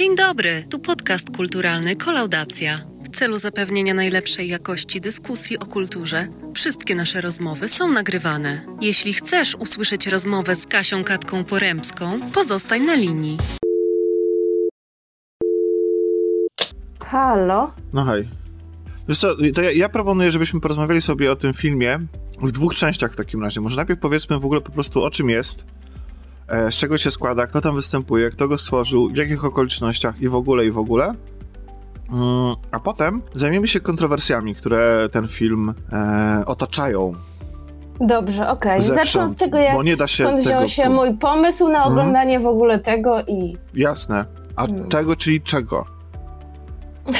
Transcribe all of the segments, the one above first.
Dzień dobry, tu podcast kulturalny Kolaudacja. W celu zapewnienia najlepszej jakości dyskusji o kulturze, wszystkie nasze rozmowy są nagrywane. Jeśli chcesz usłyszeć rozmowę z Kasią Katką Porębską, pozostań na linii. Halo? No hej. Wiesz co, to ja, ja proponuję, żebyśmy porozmawiali sobie o tym filmie w dwóch częściach w takim razie. Może najpierw powiedzmy w ogóle po prostu o czym jest, z czego się składa, kto tam występuje, kto go stworzył, w jakich okolicznościach i w ogóle, i w ogóle. Mm, a potem zajmiemy się kontrowersjami, które ten film e, otaczają. Dobrze, okej. Zacznę Zewsząd, od tego, jak bo nie da się skąd tego wziął się tu- mój pomysł na Mhm. oglądanie w ogóle tego i... Jasne. A Mm. czego, czyli czego?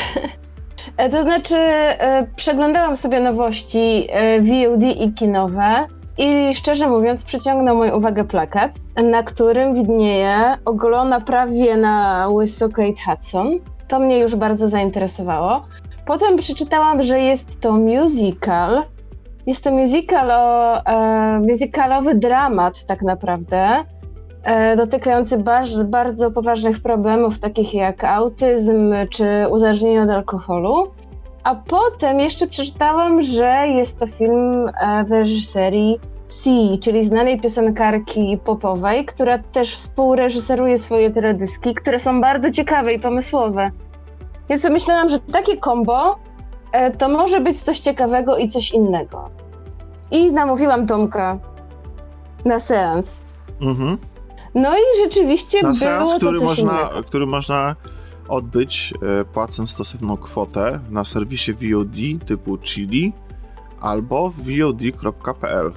E, To znaczy, e, przeglądałam sobie nowości e, VOD i kinowe i szczerze mówiąc przyciągnął moją uwagę plakat, na którym widnieje ogolona prawie na łyso Kate Hudson. To mnie już bardzo zainteresowało. Potem przeczytałam, że jest to musical. Jest to musical o, e, musicalowy dramat tak naprawdę, e, dotykający baż, bardzo poważnych problemów, takich jak autyzm czy uzależnienie od alkoholu. A potem jeszcze przeczytałam, że jest to film e, w reżyserii C, czyli znanej piosenkarki popowej, która też współreżyseruje swoje teledyski, które są bardzo ciekawe i pomysłowe. Więc myślałam, że takie kombo e, to może być coś ciekawego i coś innego. I namówiłam Tomka na seans. Mhm. No i rzeczywiście Na było seans, to który coś można, innego. który można odbyć e, płacąc stosowną kwotę na serwisie VOD typu Chili albo vod.pl.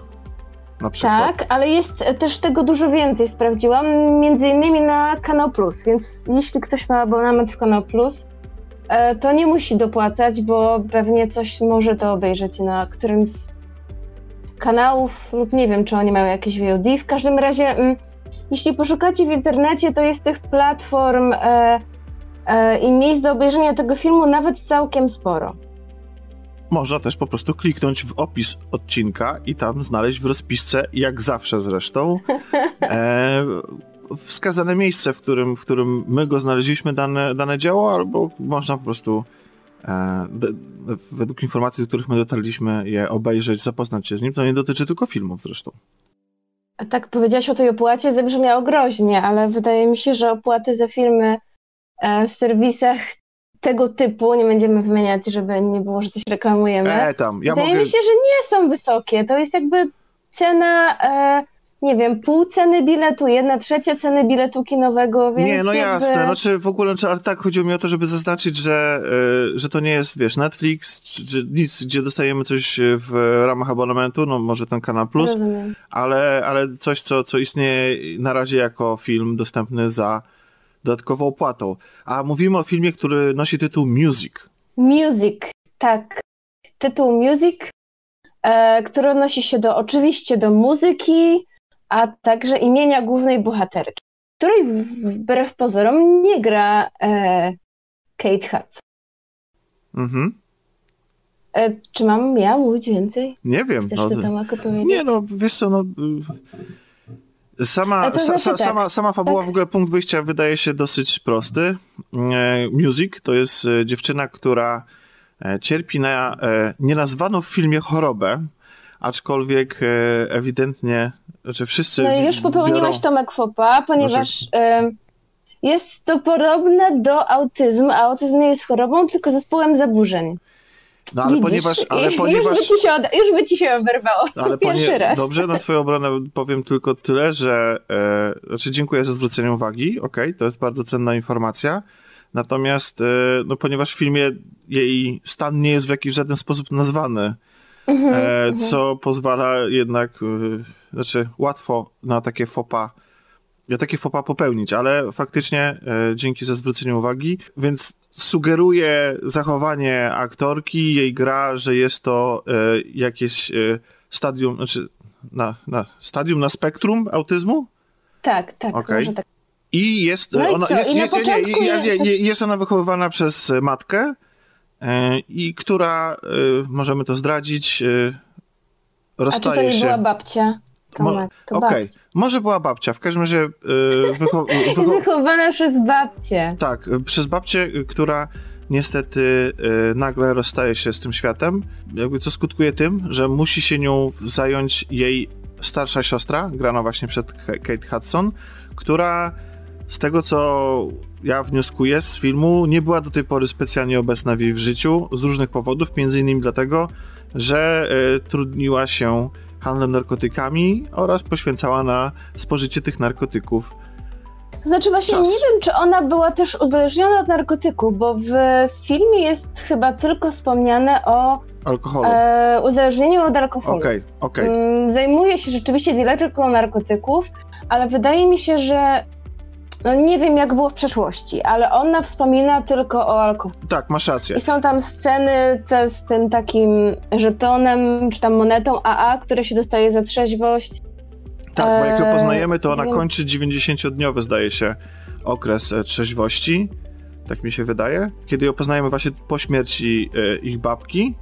Tak, ale jest też tego dużo więcej, sprawdziłam, między innymi na Kanał Plus, więc jeśli ktoś ma abonament w Kanał Plus, e, to nie musi dopłacać, bo pewnie coś może to obejrzeć na którymś z kanałów lub nie wiem, czy oni mają jakieś VOD. W każdym razie, mm, jeśli poszukacie w internecie, to jest tych platform e, i miejsc do obejrzenia tego filmu nawet całkiem sporo. Można też po prostu kliknąć w opis odcinka i tam znaleźć w rozpisce, jak zawsze zresztą, e, wskazane miejsce, w którym, w którym my go znaleźliśmy, dane, dane dzieło, albo można po prostu e, d, według informacji, do których my dotarliśmy, je obejrzeć, zapoznać się z nim. To nie dotyczy tylko filmów zresztą. A tak powiedziałaś o tej opłacie, zabrzmiało groźnie, ale wydaje mi się, że opłaty za filmy e, w serwisach tego typu, nie będziemy wymieniać, żeby nie było, że coś reklamujemy, E, tam, ja wydaje mogę... mi się, że nie są wysokie. To jest jakby cena, e, nie wiem, pół ceny biletu, jedna trzecia ceny biletu kinowego, więc Nie, no jakby... jasne, znaczy w ogóle, czy- tak, chodziło mi o to, żeby zaznaczyć, że, y, że to nie jest, wiesz, Netflix, czy, czy nic, gdzie dostajemy coś w ramach abonamentu, no może ten Kanal Plus, Rozumiem. ale, ale coś, co, co istnieje na razie jako film dostępny za dodatkową opłatą. A mówimy o filmie, który nosi tytuł Music. Music, tak. Tytuł Music, e, który odnosi się do oczywiście do muzyki, a także imienia głównej bohaterki, której wbrew pozorom nie gra e, Kate Hudson. Mhm. E, czy mam ja mówić więcej? Nie wiem. Chcesz no, to Tomaku powiedzieć? nie, no wiesz co, no... y, Sama, sa, znaczy sa, tak. sama, sama fabuła, Tak. w ogóle punkt wyjścia wydaje się dosyć prosty. E, Music to jest e, dziewczyna, która e, cierpi na nienazwaną w filmie chorobę, aczkolwiek ewidentnie, znaczy wszyscy No i już popełniłaś biorą- Tomek Fopa, ponieważ e, jest to podobne do autyzmu, a autyzm nie jest chorobą, tylko zespołem zaburzeń. No ale Widzisz? ponieważ, ale Już ponieważ by ci się, od... już by ci się oberwało. Ale Pierwszy ponie... raz. Dobrze, na swoją obronę powiem tylko tyle, że e, znaczy dziękuję za zwrócenie uwagi, okej, to jest bardzo cenna informacja. Natomiast, e, no, ponieważ w filmie jej stan nie jest w jakiś żaden sposób nazwany, Mhm, e, mhm. co pozwala jednak, e, znaczy łatwo na takie fopa, na takie fopa popełnić, ale faktycznie e, dzięki za zwrócenie uwagi, więc sugeruje zachowanie aktorki, jej gra, że jest to e, jakieś e, stadium, znaczy na, na stadium na spektrum autyzmu Tak, tak, może tak. i jest No i ona jest, I jest, nie, nie, nie, nie, jest ona wychowywana przez e, matkę e, i która, e, możemy to zdradzić, e, A rozstaje nie się. była babcia? Tomek, to Okej, babcia. może była babcia, w każdym razie yy, wycho- wycho- wychowana przez babcię. Tak, y, przez babcię, y, która niestety y, nagle rozstaje się z tym światem, jakby co skutkuje tym, że musi się nią zająć jej starsza siostra, grana właśnie przed Kate Hudson, która z tego co ja wnioskuję z filmu, nie była do tej pory specjalnie obecna w jej w życiu z różnych powodów, między innymi dlatego, że y, trudniła się handlem narkotykami oraz poświęcała na spożycie tych narkotyków To znaczy właśnie Czas. nie wiem, czy ona była też uzależniona od narkotyku, bo w filmie jest chyba tylko wspomniane o alkoholu. e, uzależnieniu od alkoholu. Okej, okej. Mm, Zajmuje się rzeczywiście tylko narkotyków, ale wydaje mi się, że no nie wiem jak było w przeszłości, ale ona wspomina tylko o alkoholu. Tak, masz rację. I są tam sceny te z tym takim żetonem, czy tam monetą AA, które się dostaje za trzeźwość. Tak, bo jak ją Eee, poznajemy, to ona więc- kończy 90-dniowy, zdaje się, okres e, trzeźwości. Tak mi się wydaje. Kiedy ją poznajemy właśnie po śmierci e, ich babki,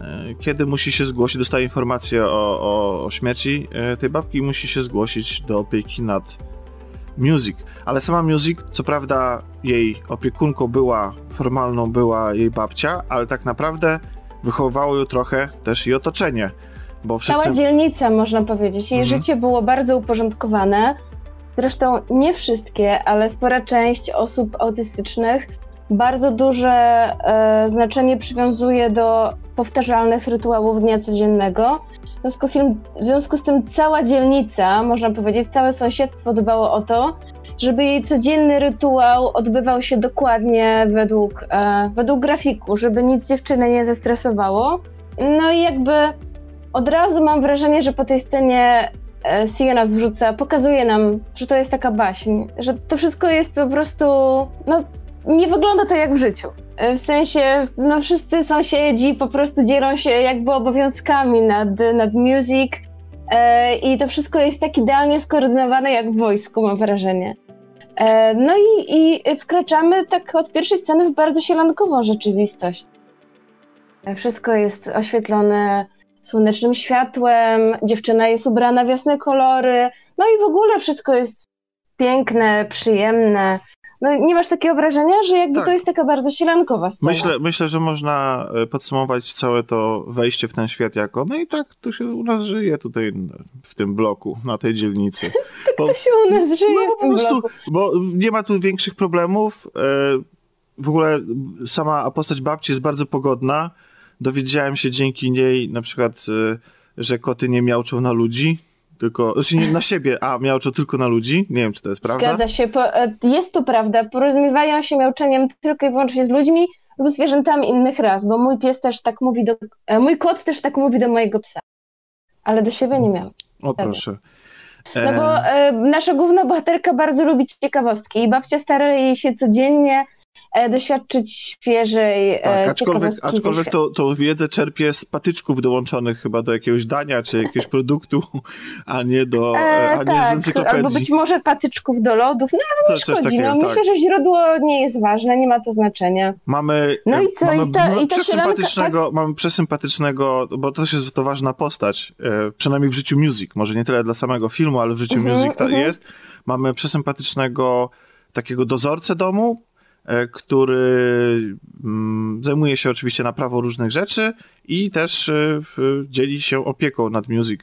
e, kiedy musi się zgłosić, dostaje informację o, o, o śmierci tej babki i musi się zgłosić do opieki nad Music. Ale sama Music, co prawda jej opiekunką była, formalną była jej babcia, ale tak naprawdę wychowywało ją trochę też i otoczenie. Bo wszyscy... Cała dzielnica, można powiedzieć. Jej Mhm. życie było bardzo uporządkowane. Zresztą nie wszystkie, ale spora część osób autystycznych bardzo duże e, znaczenie przywiązuje do powtarzalnych rytuałów dnia codziennego. W związku, film, w związku z tym cała dzielnica, można powiedzieć, całe sąsiedztwo dbało o to, żeby jej codzienny rytuał odbywał się dokładnie według, e, według grafiku, żeby nic dziewczyny nie zestresowało. No i jakby od razu mam wrażenie, że po tej scenie e, Sia nas wrzuca, pokazuje nam, że to jest taka baśń, że to wszystko jest po prostu, no nie wygląda to jak w życiu. E, W sensie, no wszyscy sąsiedzi po prostu dzielą się jakby obowiązkami nad, nad music e, i to wszystko jest tak idealnie skoordynowane jak w wojsku, mam wrażenie. E, no i, i wkraczamy tak od pierwszej sceny w bardzo sielankową rzeczywistość. E, Wszystko jest oświetlone słonecznym światłem, dziewczyna jest ubrana w jasne kolory, no i w ogóle wszystko jest piękne, przyjemne. No nie masz takiego wrażenia, że jakby Tak. to jest taka bardzo sielankowa scena. Myślę, myślę, że można e, podsumować całe to wejście w ten świat jako, no i tak tu się u nas żyje tutaj w tym bloku, na tej dzielnicy. Bo, To się u nas żyje no, w po prostu, bloku. bo nie ma tu większych problemów. e, W ogóle sama postać babci jest bardzo pogodna. Dowiedziałem się dzięki niej na przykład, e, że koty nie miauczą na ludzi, tylko, znaczy nie na siebie, a miauczą tylko na ludzi. Nie wiem, czy to jest prawda. Zgadza się, po, e, jest to prawda. Porozumiewają się miauczeniem tylko i wyłącznie z ludźmi lub zwierzętami innych ras, bo mój pies też tak mówi do... e, Mój kot też tak mówi do mojego psa. Ale do siebie nie miał. O proszę. No bo e, nasza główna bohaterka bardzo lubi ciekawostki i babcia stara jej się codziennie e, doświadczyć świeżej e, Tak, aczkolwiek, aczkolwiek to, tą wiedzę czerpie z patyczków dołączonych chyba do jakiegoś dania czy jakiegoś produktu, a nie, do, E, a nie z tak, encyklopedii. albo być może patyczków do lodów. No ale nie To coś szkodzi. takiego, no, tak. Myślę, że źródło nie jest ważne, nie ma to znaczenia. Mamy, No e, i co, mamy i ta- no, i ta przesympatycznego, mamy przesympatycznego, bo to też jest to ważna postać, e, przynajmniej w życiu Music, może nie tyle dla samego filmu, ale w życiu Mhm, Music ta mhm. jest. Mamy przesympatycznego takiego dozorcę domu, e, który mm, zajmuje się oczywiście naprawą różnych rzeczy i też e, dzieli się opieką nad Music.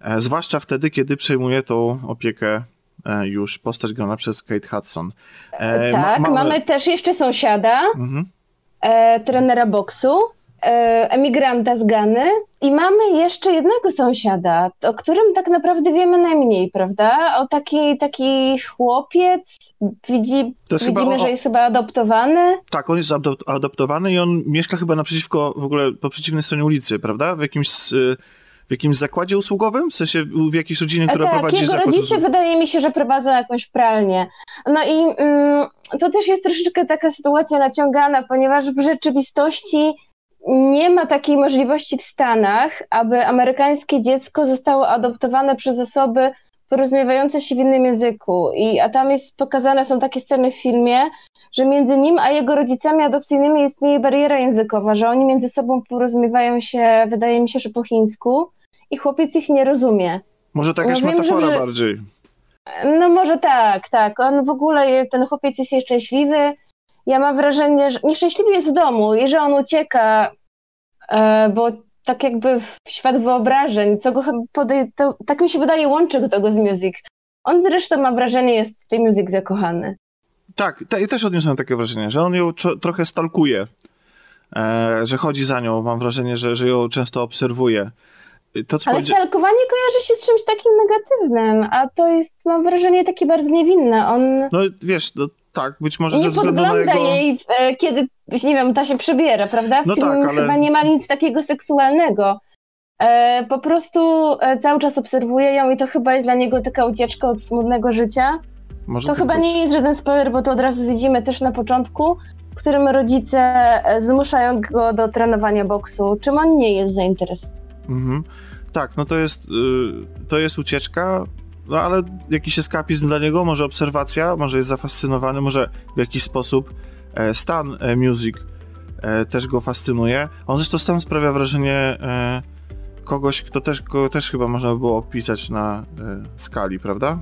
E, zwłaszcza wtedy, kiedy przejmuje tą opiekę e, już postać grana przez Kate Hudson. E, ma- tak, mamy... też jeszcze sąsiada, Mhm. e, trenera boksu, e, emigranta z Gany i mamy jeszcze jednego sąsiada, o którym tak naprawdę wiemy najmniej, prawda? O taki, taki chłopiec, widzi, widzimy, o- że jest chyba adoptowany. Tak, on jest adop- adoptowany i on mieszka chyba naprzeciwko, w ogóle po przeciwnej stronie ulicy, prawda? W jakimś, s- w jakimś zakładzie usługowym? W sensie w jakiejś rodzinie, która tak, prowadzi jego zakład rodzice usług. wydaje mi się, że prowadzą jakąś pralnię. No i mm, to też jest troszeczkę taka sytuacja naciągana, ponieważ w rzeczywistości nie ma takiej możliwości w Stanach, aby amerykańskie dziecko zostało adoptowane przez osoby porozumiewające się w innym języku. I, a tam jest pokazane, są takie sceny w filmie, że między nim a jego rodzicami adopcyjnymi istnieje bariera językowa, że oni między sobą porozumiewają się, wydaje mi się, że po chińsku i chłopiec ich nie rozumie. Może to jakaś No metafora że- bardziej. No może tak, tak. On w ogóle, ten chłopiec jest nieszczęśliwy. Ja mam wrażenie, że nieszczęśliwy jest w domu i że on ucieka, e, bo tak jakby w świat wyobrażeń, co go podej- to, tak mi się wydaje, łączy go tego z music. On zresztą, mam wrażenie, jest w tej music zakochany. Tak, te, ja też odniosłem takie wrażenie, że on ją czo- trochę stalkuje, e, że chodzi za nią. Mam wrażenie, że, że ją często obserwuje. To, Ale powiedzia- stalkowanie kojarzy się z czymś takim negatywnym, a to jest, mam wrażenie, takie bardzo niewinne. On No wiesz, no, tak, być może ze nie względu na jego... jej, e, kiedy, nie wiem, ta się przebiera, prawda? W No tak, ale- chyba nie ma nic takiego seksualnego. E, po prostu e, cały czas obserwuje ją i to chyba jest dla niego taka ucieczka od smutnego życia. Może To tak chyba być. nie jest żaden spoiler, bo to od razu widzimy też na początku, w którym rodzice zmuszają go do trenowania boksu, czym on nie jest zainteresowany. Mhm. Tak, no to jest, y, to jest ucieczka, no ale jakiś eskapizm dla niego, może obserwacja, może jest zafascynowany, może w jakiś sposób e, stan e, music e, też go fascynuje. On zresztą sam sprawia wrażenie e, kogoś, kto też, kogo też chyba można by było opisać na e, skali, prawda?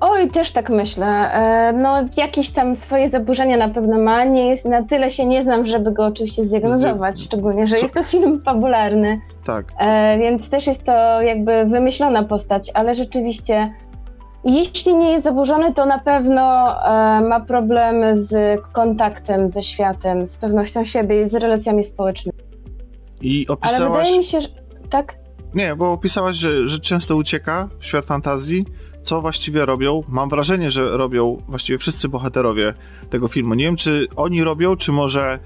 Oj, też tak myślę. E, No, jakieś tam swoje zaburzenia na pewno ma. Nie jest, na tyle się nie znam, żeby go oczywiście zdiagnozować, Zdi- szczególnie, że Co- jest to film fabularny, Tak. e, więc też jest to jakby wymyślona postać, ale rzeczywiście, jeśli nie jest zaburzony, to na pewno e, ma problemy z kontaktem ze światem, z pewnością siebie i z relacjami społecznymi. I Ale opisałaś... wydaje mi się, że tak. Nie, bo opisałaś, że, że często ucieka w świat fantazji. Co właściwie robią? Mam wrażenie, że robią właściwie wszyscy bohaterowie tego filmu. Nie wiem, czy oni robią, czy może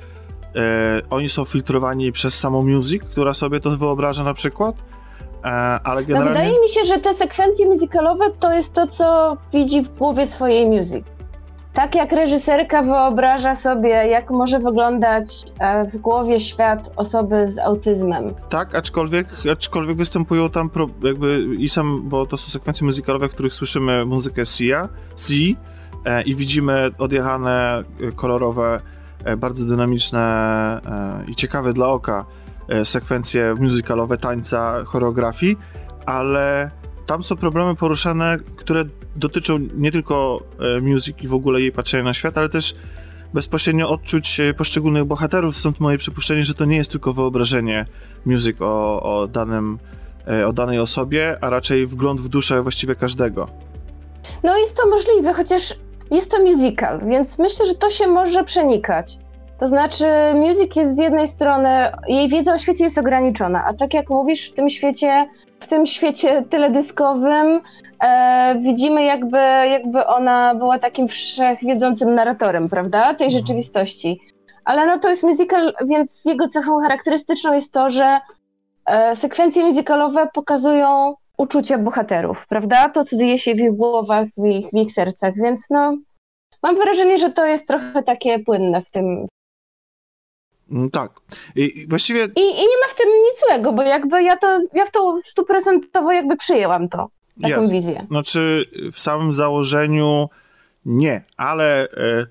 e, oni są filtrowani przez samą music, która sobie to wyobraża na przykład. E, ale No, generalnie. wydaje mi się, że te sekwencje muzykalowe to jest to, co widzi w głowie swojej music. Tak jak reżyserka wyobraża sobie, jak może wyglądać e, w głowie świat osoby z autyzmem. Tak, aczkolwiek, aczkolwiek występują tam pro, jakby i sam, bo to są sekwencje muzykalowe, w których słyszymy muzykę Sia, Si e, i widzimy odjechane kolorowe, bardzo dynamiczne e, i ciekawe dla oka e, sekwencje muzykalowe, tańca, choreografii, ale tam są problemy poruszane, które dotyczą nie tylko e, music i w ogóle jej patrzenia na świat, ale też bezpośrednio odczuć e, poszczególnych bohaterów, stąd moje przypuszczenie, że to nie jest tylko wyobrażenie music o, o, e, o danej osobie, a raczej wgląd w duszę właściwie każdego. No jest to możliwe, chociaż jest to musical, więc myślę, że to się może przenikać. To znaczy, music jest z jednej strony, jej wiedza o świecie jest ograniczona, a tak jak mówisz, w tym świecie, w tym świecie teledyskowym e, widzimy jakby, jakby ona była takim wszechwiedzącym narratorem, prawda, tej Mhm. rzeczywistości. Ale no to jest musical, więc jego cechą charakterystyczną jest to, że e, sekwencje musicalowe pokazują uczucia bohaterów, prawda? To, co dzieje się w ich głowach, w ich, w ich sercach, więc no mam wrażenie, że to jest trochę takie płynne w tym. Mm, Tak. I, właściwie I, I nie ma w tym nic złego, bo jakby ja to, ja w to stuprocentowo jakby przyjęłam to, taką jest. wizję. Znaczy, w samym założeniu nie, ale e,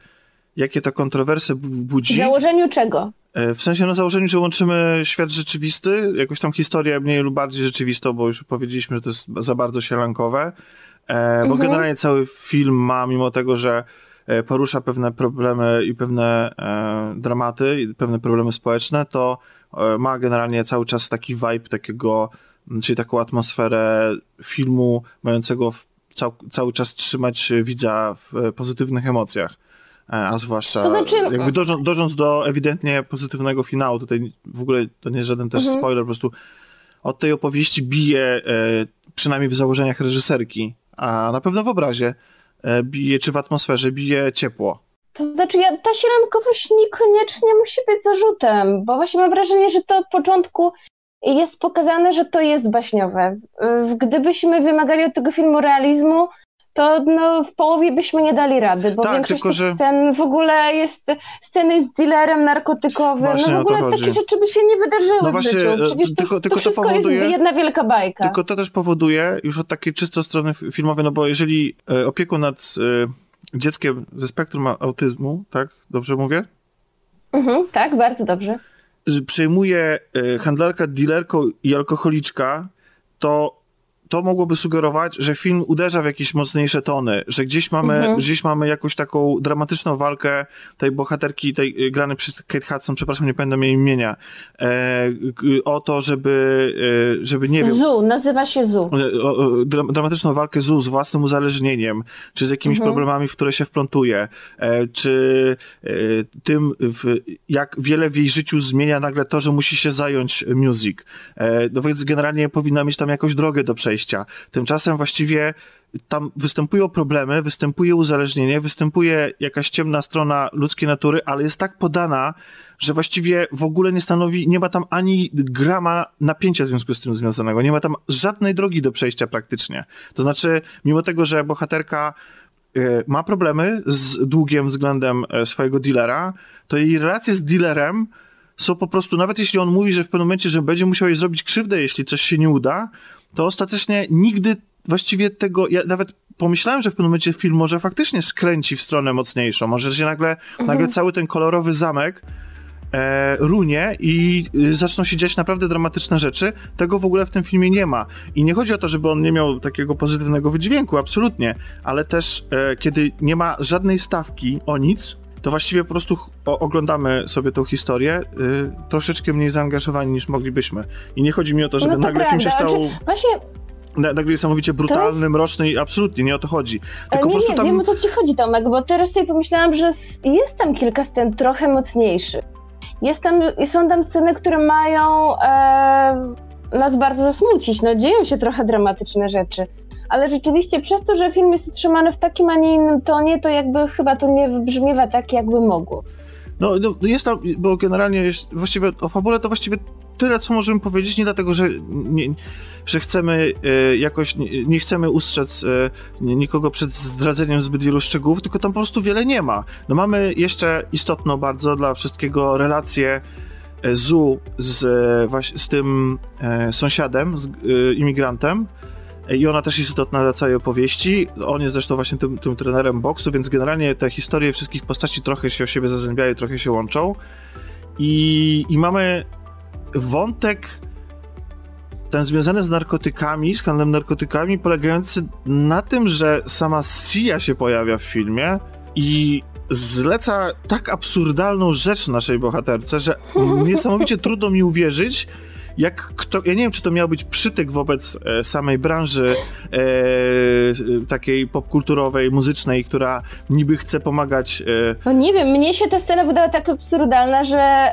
jakie to kontrowersje bu- W budzi. założeniu czego? E, W sensie na założeniu, że łączymy świat rzeczywisty, jakąś tam historię mniej lub bardziej rzeczywistą, bo już powiedzieliśmy, że to jest za bardzo sielankowe. E, bo Mhm. generalnie cały film ma, mimo tego, że e, porusza pewne problemy i pewne dramaty, i pewne problemy społeczne, to ma generalnie cały czas taki vibe takiego, czyli taką atmosferę filmu mającego cał, cały czas trzymać widza w pozytywnych emocjach. E, A zwłaszcza To znaczy- jakby dążąc, dążąc do ewidentnie pozytywnego finału, tutaj w ogóle to nie jest żaden też Mhm. spoiler, po prostu od tej opowieści bije, e, przynajmniej w założeniach reżyserki, a na pewno w obrazie, e, bije, czy w atmosferze, bije ciepło. To znaczy, ja, ta sielankowość niekoniecznie musi być zarzutem, bo właśnie mam wrażenie, że to od początku jest pokazane, że to jest baśniowe. Gdybyśmy wymagali od tego filmu realizmu, to no, w połowie byśmy nie dali rady, bo Tak, większość tylko że- scen w ogóle jest sceny z dealerem narkotykowym. Właśnie no w to ogóle chodzi. takie rzeczy by się nie wydarzyły No w właśnie, życiu. e, Przecież to, tylko- tylko to wszystko powoduje- jest jedna wielka bajka. Tylko to też powoduje, już od takiej czysto strony filmowej, no bo jeżeli e, opiekun nad e, dzieckiem ze spektrum autyzmu, tak, dobrze mówię? Mhm, tak, bardzo dobrze. przejmuje handlarka, dealerką i alkoholiczka, to to mogłoby sugerować, że film uderza w jakieś mocniejsze tony, że gdzieś mamy, mhm. gdzieś mamy jakąś taką dramatyczną walkę tej bohaterki, tej y, granej przez Kate Hudson, przepraszam, nie pamiętam jej imienia, e, o to, żeby, e, żeby nie wiem... Zu, nazywa się Zu. O, o, dramatyczną walkę Zu z własnym uzależnieniem, czy z jakimiś mhm. problemami, w które się wplątuje, e, czy e, tym, w, jak wiele w jej życiu zmienia nagle to, że musi się zająć music. E, no więc generalnie powinna mieć tam jakąś drogę do przejścia przejścia. Tymczasem właściwie tam występują problemy, występuje uzależnienie, występuje jakaś ciemna strona ludzkiej natury, ale jest tak podana, że właściwie w ogóle nie stanowi, nie ma tam ani grama napięcia w związku z tym związanego, nie ma tam żadnej drogi do przejścia praktycznie. To znaczy, mimo tego, że bohaterka e, ma problemy z długiem względem e, swojego dealera, to jej relacje z dealerem są po prostu, nawet jeśli on mówi, że w pewnym momencie, że będzie musiał jej zrobić krzywdę, jeśli coś się nie uda, to ostatecznie nigdy właściwie tego, ja nawet pomyślałem, że w pewnym momencie film może faktycznie skręci w stronę mocniejszą, może się nagle, mhm. nagle cały ten kolorowy zamek e, runie i y, zaczną się dziać naprawdę dramatyczne rzeczy. Tego w ogóle w tym filmie nie ma. I nie chodzi o to, żeby on nie miał takiego pozytywnego wydźwięku, absolutnie, ale też e, kiedy nie ma żadnej stawki o nic, to właściwie po prostu oglądamy sobie tą historię y, troszeczkę mniej zaangażowani niż moglibyśmy. I nie chodzi mi o to, żeby no to nagle film się stał... Znaczy, właśnie nagle niesamowicie brutalny, jest... mroczny i absolutnie nie o to chodzi. Tylko nie, po nie, tam... wiem o co ci chodzi Tomek, bo teraz sobie pomyślałam, że jest tam kilka scen trochę mocniejszych. Jest tam, są tam sceny, które mają e, nas bardzo zasmucić. No dzieją się trochę dramatyczne rzeczy ale rzeczywiście przez to, że film jest utrzymany w takim, a nie innym tonie, to jakby chyba to nie wybrzmiewa tak, jakby mogło. No, no jest tam, bo generalnie jest, właściwie o fabule to właściwie tyle, co możemy powiedzieć, nie dlatego, że, nie, że chcemy e, jakoś, nie, nie, chcemy ustrzec e, nikogo przed zdradzeniem zbyt wielu szczegółów, tylko tam po prostu wiele nie ma. No mamy jeszcze istotną bardzo dla wszystkiego relację e, Zu z, z tym sąsiadem, z imigrantem, i ona też jest istotna dla całej opowieści. On jest zresztą właśnie tym, tym trenerem boksu, więc generalnie te historie wszystkich postaci trochę się o siebie zazębiają, trochę się łączą. I, i mamy wątek ten związany z narkotykami, z handlem narkotykami, polegający na tym, że sama Sia się pojawia w filmie i zleca tak absurdalną rzecz naszej bohaterce, że niesamowicie trudno mi uwierzyć, jak kto, ja nie wiem, czy to miał być przytyk wobec e, samej branży e, takiej popkulturowej, muzycznej, która niby chce pomagać. E... No nie wiem, mnie się ta scena wydała tak absurdalna, że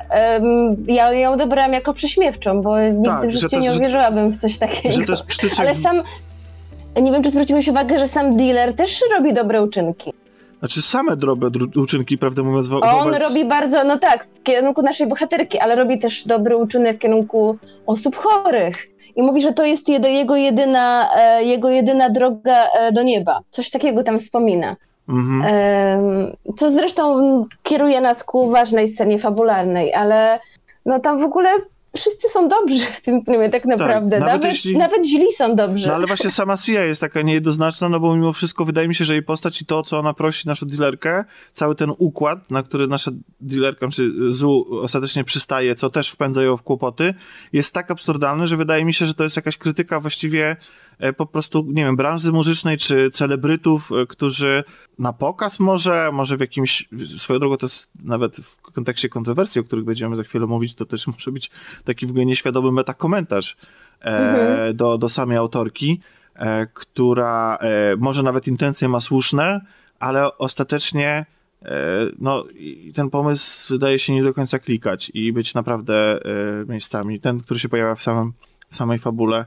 ja ją odebrałam jako prześmiewczą, bo nigdy tak, w życiu to, nie uwierzyłabym w coś takiego. Że to jest przytyczek... Ale sam, nie wiem, czy zwróciłeś uwagę, że sam dealer też robi dobre uczynki. Znaczy same drobne uczynki, prawdę mówiąc, wo On wobec... robi bardzo, no tak, w kierunku naszej bohaterki, ale robi też dobry uczynek w kierunku osób chorych. I mówi, że to jest jego jedyna, e, jego jedyna droga e, do nieba. Coś takiego tam wspomina. Mhm. Co zresztą kieruje nas ku ważnej scenie fabularnej, ale no tam w ogóle wszyscy są dobrzy w tym filmie tak naprawdę. Tak, nawet, nawet, jeśli... nawet źli są dobrzy. No ale właśnie sama Sia jest taka niejednoznaczna, no bo mimo wszystko wydaje mi się, że jej postać i to, co ona prosi naszą dealerkę, cały ten układ, na który nasza dealerka, czy Zu ostatecznie przystaje, co też wpędza ją w kłopoty, jest tak absurdalny, że wydaje mi się, że to jest jakaś krytyka właściwie po prostu, nie wiem, branży muzycznej czy celebrytów, e, którzy na pokaz może, może w jakimś, swoją drogą to jest nawet w kontekście kontrowersji, o których będziemy za chwilę mówić, to też może być taki w ogóle nieświadomy metakomentarz e, mhm. do, do samej autorki, e, która e, może nawet intencje ma słuszne, ale ostatecznie e, no, ten pomysł wydaje się nie do końca klikać i być naprawdę miejscami. Ten, który się pojawia w, samym, w samej fabule,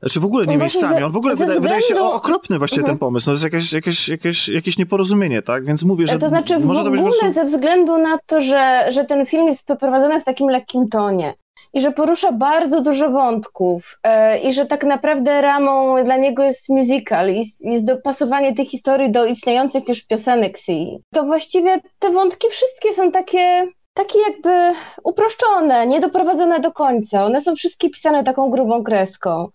znaczy w ogóle nie miejscami, on w ogóle wydaje, względu... wydaje się okropny właśnie mhm. ten pomysł, no to jest jakieś, jakieś, jakieś, jakieś nieporozumienie, tak? Więc mówię, że To znaczy może w ogóle prostu... ze względu na to, że, że ten film jest poprowadzony w takim lekkim tonie i że porusza bardzo dużo wątków e, i że tak naprawdę ramą dla niego jest musical i jest dopasowanie tej historii do istniejących już piosenek CI. To właściwie te wątki wszystkie są takie takie jakby uproszczone, niedoprowadzone do końca. One są wszystkie pisane taką grubą kreską.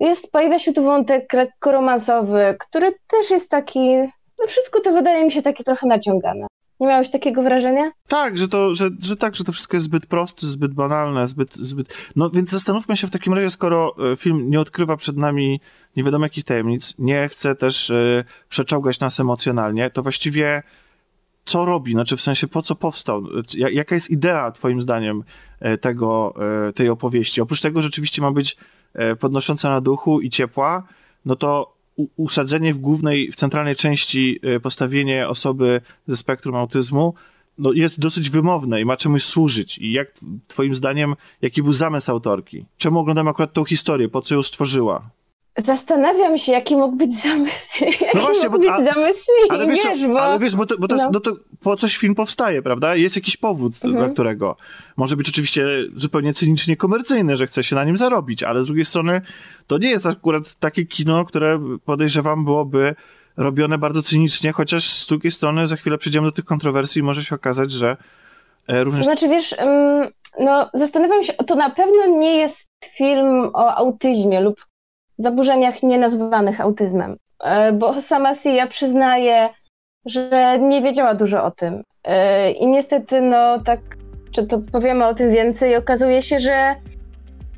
Jest, pojawia się tu wątek lekko romansowy, który też jest taki, no wszystko to wydaje mi się takie trochę naciągane. Nie miałeś takiego wrażenia? Tak, że to, że, że tak, że to wszystko jest zbyt proste, zbyt banalne, zbyt, zbyt... No więc zastanówmy się w takim razie, skoro e, film nie odkrywa przed nami nie wiadomo jakich tajemnic, nie chce też y, przeczołgać nas emocjonalnie, to właściwie co robi? Znaczy w sensie po co powstał? Jaka jest idea twoim zdaniem tego, tej opowieści? Oprócz tego rzeczywiście ma być podnosząca na duchu i ciepła, no to usadzenie w głównej, w centralnej części, e, postawienie osoby ze spektrum autyzmu no, jest dosyć wymowne i ma czemuś służyć. I jak twoim zdaniem, jaki był zamysł autorki? Czemu oglądamy akurat tą historię? Po co ją stworzyła? Zastanawiam się, jaki mógł być zamysł. No właśnie, mógł bo, być zamysł, ale wiesz, wiesz, bo... ale wiesz, bo to, bo to, no. Jest, no to po coś film powstaje, prawda? Jest jakiś powód, mhm. dla którego. Może być oczywiście zupełnie cynicznie komercyjny, że chce się na nim zarobić, ale z drugiej strony to nie jest akurat takie kino, które podejrzewam byłoby robione bardzo cynicznie, chociaż z drugiej strony za chwilę przejdziemy do tych kontrowersji i może się okazać, że e, również... To znaczy, wiesz, no zastanawiam się, to na pewno nie jest film o autyzmie lub zaburzeniach nienazwanych autyzmem, e, bo sama Sia przyznaje, że nie wiedziała dużo o tym. E, I niestety, no tak, czy to powiemy o tym więcej, okazuje się, że,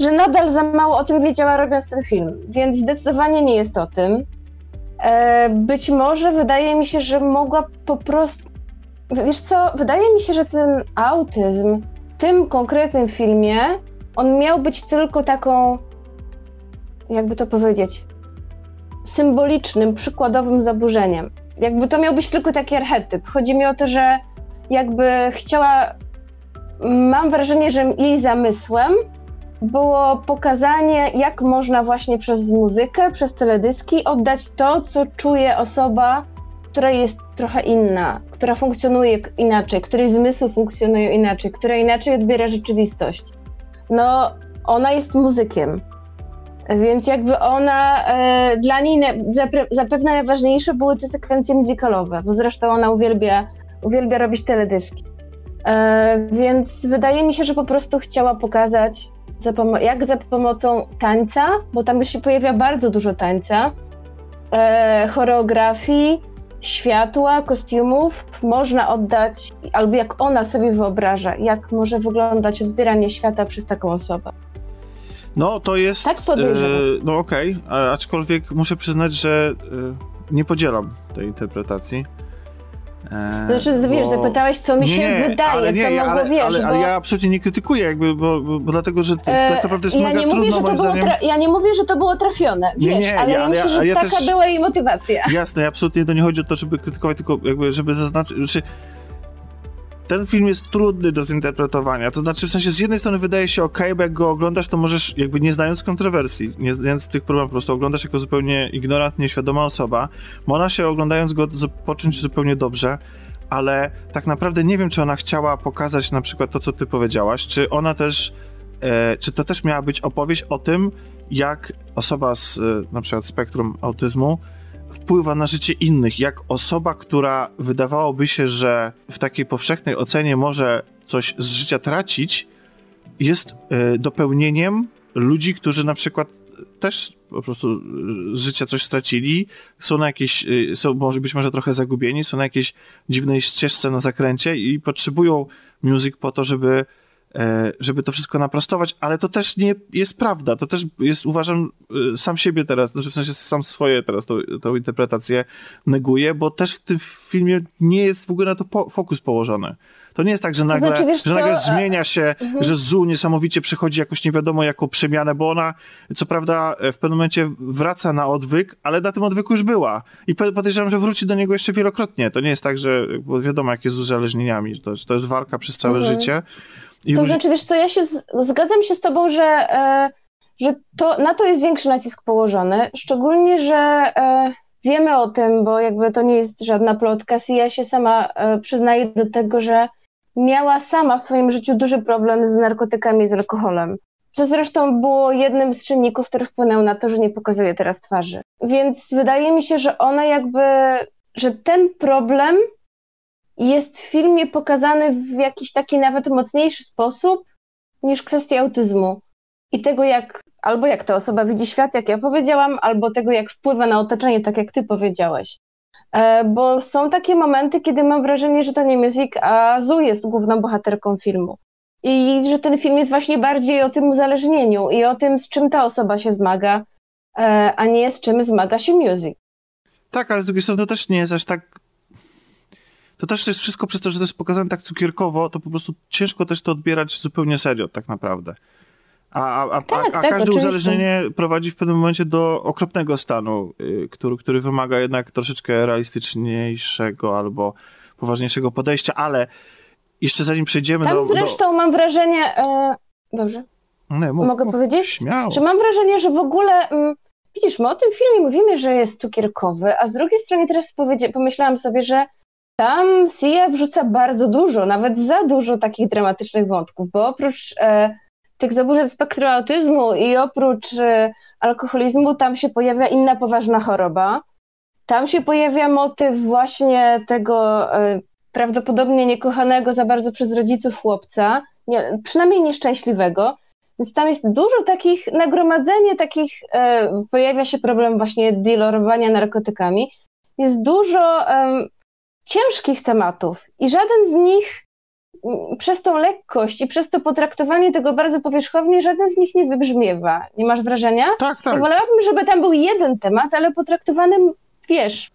że nadal za mało o tym wiedziała robiąc ten film, więc zdecydowanie nie jest o tym. E, być może wydaje mi się, że mogła po prostu. Wiesz co, wydaje mi się, że ten autyzm w tym konkretnym filmie on miał być tylko taką jakby to powiedzieć, symbolicznym, przykładowym zaburzeniem. Jakby to miał być tylko taki archetyp. Chodzi mi o to, że jakby chciała. Mam wrażenie, że jej zamysłem było pokazanie, jak można właśnie przez muzykę, przez teledyski oddać to, co czuje osoba, która jest trochę inna, która funkcjonuje inaczej, której zmysły funkcjonują inaczej, która inaczej odbiera rzeczywistość. No, ona jest muzykiem. Więc jakby ona, e, dla niej zapewne najważniejsze były te sekwencje muzykalowe, bo zresztą ona uwielbia, uwielbia robić teledyski. E, więc wydaje mi się, że po prostu chciała pokazać, za jak za pomocą tańca, bo tam się pojawia bardzo dużo tańca, e, choreografii, światła, kostiumów, można oddać, albo jak ona sobie wyobraża, jak może wyglądać odbieranie świata przez taką osobę. No, to jest... Tak podejrzewam. E, no okej, okay, aczkolwiek muszę przyznać, że e, nie podzielam tej interpretacji. E, znaczy, bo... wiesz, zapytałeś, co mi nie, się wydaje, ale nie, co mogło, ale, wiesz, ale, bo... ale, ja absolutnie nie krytykuję, jakby, bo, bo, bo dlatego, że to, e, tak naprawdę jest ja mega nie mówię, trudno, że to było tra- Ja nie mówię, że to było trafione, wiesz, nie, nie, ale ja, myślę, że ja taka też... była jej motywacja. Jasne, absolutnie to nie chodzi o to, żeby krytykować, tylko jakby, żeby zaznaczyć, znaczy, ten film jest trudny do zinterpretowania. To znaczy, w sensie, z jednej strony wydaje się ok, bo jak go oglądasz, to możesz, jakby nie znając kontrowersji, nie znając tych problemów, po prostu oglądasz jako zupełnie ignorant, nieświadoma osoba. Można się oglądając go poczuć zupełnie dobrze, ale tak naprawdę nie wiem, czy ona chciała pokazać na przykład to, co ty powiedziałaś, czy ona też, e, czy to też miała być opowieść o tym, jak osoba z e, na przykład spektrum autyzmu wpływa na życie innych, jak osoba, która wydawałoby się, że w takiej powszechnej ocenie może coś z życia tracić, jest y, dopełnieniem ludzi, którzy na przykład też po prostu z życia coś stracili, są na jakieś, są może być może trochę zagubieni, są na jakiejś dziwnej ścieżce na zakręcie i potrzebują music po to, żeby E, żeby to wszystko naprostować, ale to też nie jest prawda. To też jest, uważam, e, sam siebie teraz, znaczy w sensie sam swoje teraz tą, tą interpretację neguję, bo też w tym filmie nie jest w ogóle na to po, fokus położony. To nie jest tak, że nagle, to znaczy, że nagle zmienia się, mhm. że Zu niesamowicie przechodzi jakoś nie wiadomo jaką przemianę, bo ona co prawda w pewnym momencie wraca na odwyk, ale na tym odwyku już była. I podejrzewam, że wróci do niego jeszcze wielokrotnie. To nie jest tak, że wiadomo jak jest z uzależnieniami, to, to jest walka przez całe mhm. życie. I to znaczy, wiesz co, ja się z, zgadzam się z tobą, że, e, że to, na to jest większy nacisk położony, szczególnie, że e, wiemy o tym, bo jakby to nie jest żadna plotka, i ja się sama e, przyznaję do tego, że miała sama w swoim życiu duży problem z narkotykami i z alkoholem. Co zresztą było jednym z czynników, który wpłynął na to, że nie pokazuje teraz twarzy. Więc wydaje mi się, że ona jakby, że ten problem jest w filmie pokazany w jakiś taki nawet mocniejszy sposób niż kwestia autyzmu. I tego, jak albo jak ta osoba widzi świat, jak ja powiedziałam, albo tego, jak wpływa na otoczenie, tak jak ty powiedziałeś. E, bo są takie momenty, kiedy mam wrażenie, że to nie Music, a Zu jest główną bohaterką filmu. I że ten film jest właśnie bardziej o tym uzależnieniu i o tym, z czym ta osoba się zmaga, e, a nie z czym zmaga się Music. Tak, ale z drugiej strony to też nie jest aż tak to też jest wszystko przez to, że to jest pokazane tak cukierkowo, to po prostu ciężko też to odbierać zupełnie serio tak naprawdę. A, a, a, tak, a, tak, każde oczywiście. uzależnienie prowadzi w pewnym momencie do okropnego stanu, y, który, który wymaga jednak troszeczkę realistyczniejszego albo poważniejszego podejścia, ale jeszcze zanim przejdziemy Tam do... zresztą do... mam wrażenie... E... Dobrze. Nie, mów, Mogę mów, powiedzieć? Śmiało. Że mam wrażenie, że w ogóle... Mm, widzisz, my o tym filmie mówimy, że jest cukierkowy, a z drugiej strony teraz pomyślałam sobie, że tam Sia wrzuca bardzo dużo, nawet za dużo takich dramatycznych wątków, bo oprócz e, tych zaburzeń spektrum autyzmu i oprócz e, alkoholizmu tam się pojawia inna poważna choroba. Tam się pojawia motyw właśnie tego e, prawdopodobnie niekochanego za bardzo przez rodziców chłopca, nie, przynajmniej nieszczęśliwego. Więc tam jest dużo takich, nagromadzenie takich, e, pojawia się problem właśnie dealerowania narkotykami. Jest dużo ciężkich tematów i żaden z nich mm, przez tą lekkość i przez to potraktowanie tego bardzo powierzchownie, żaden z nich nie wybrzmiewa. Nie masz wrażenia? Tak, tak. Wolałabym, żeby tam był jeden temat, ale potraktowany, wiesz,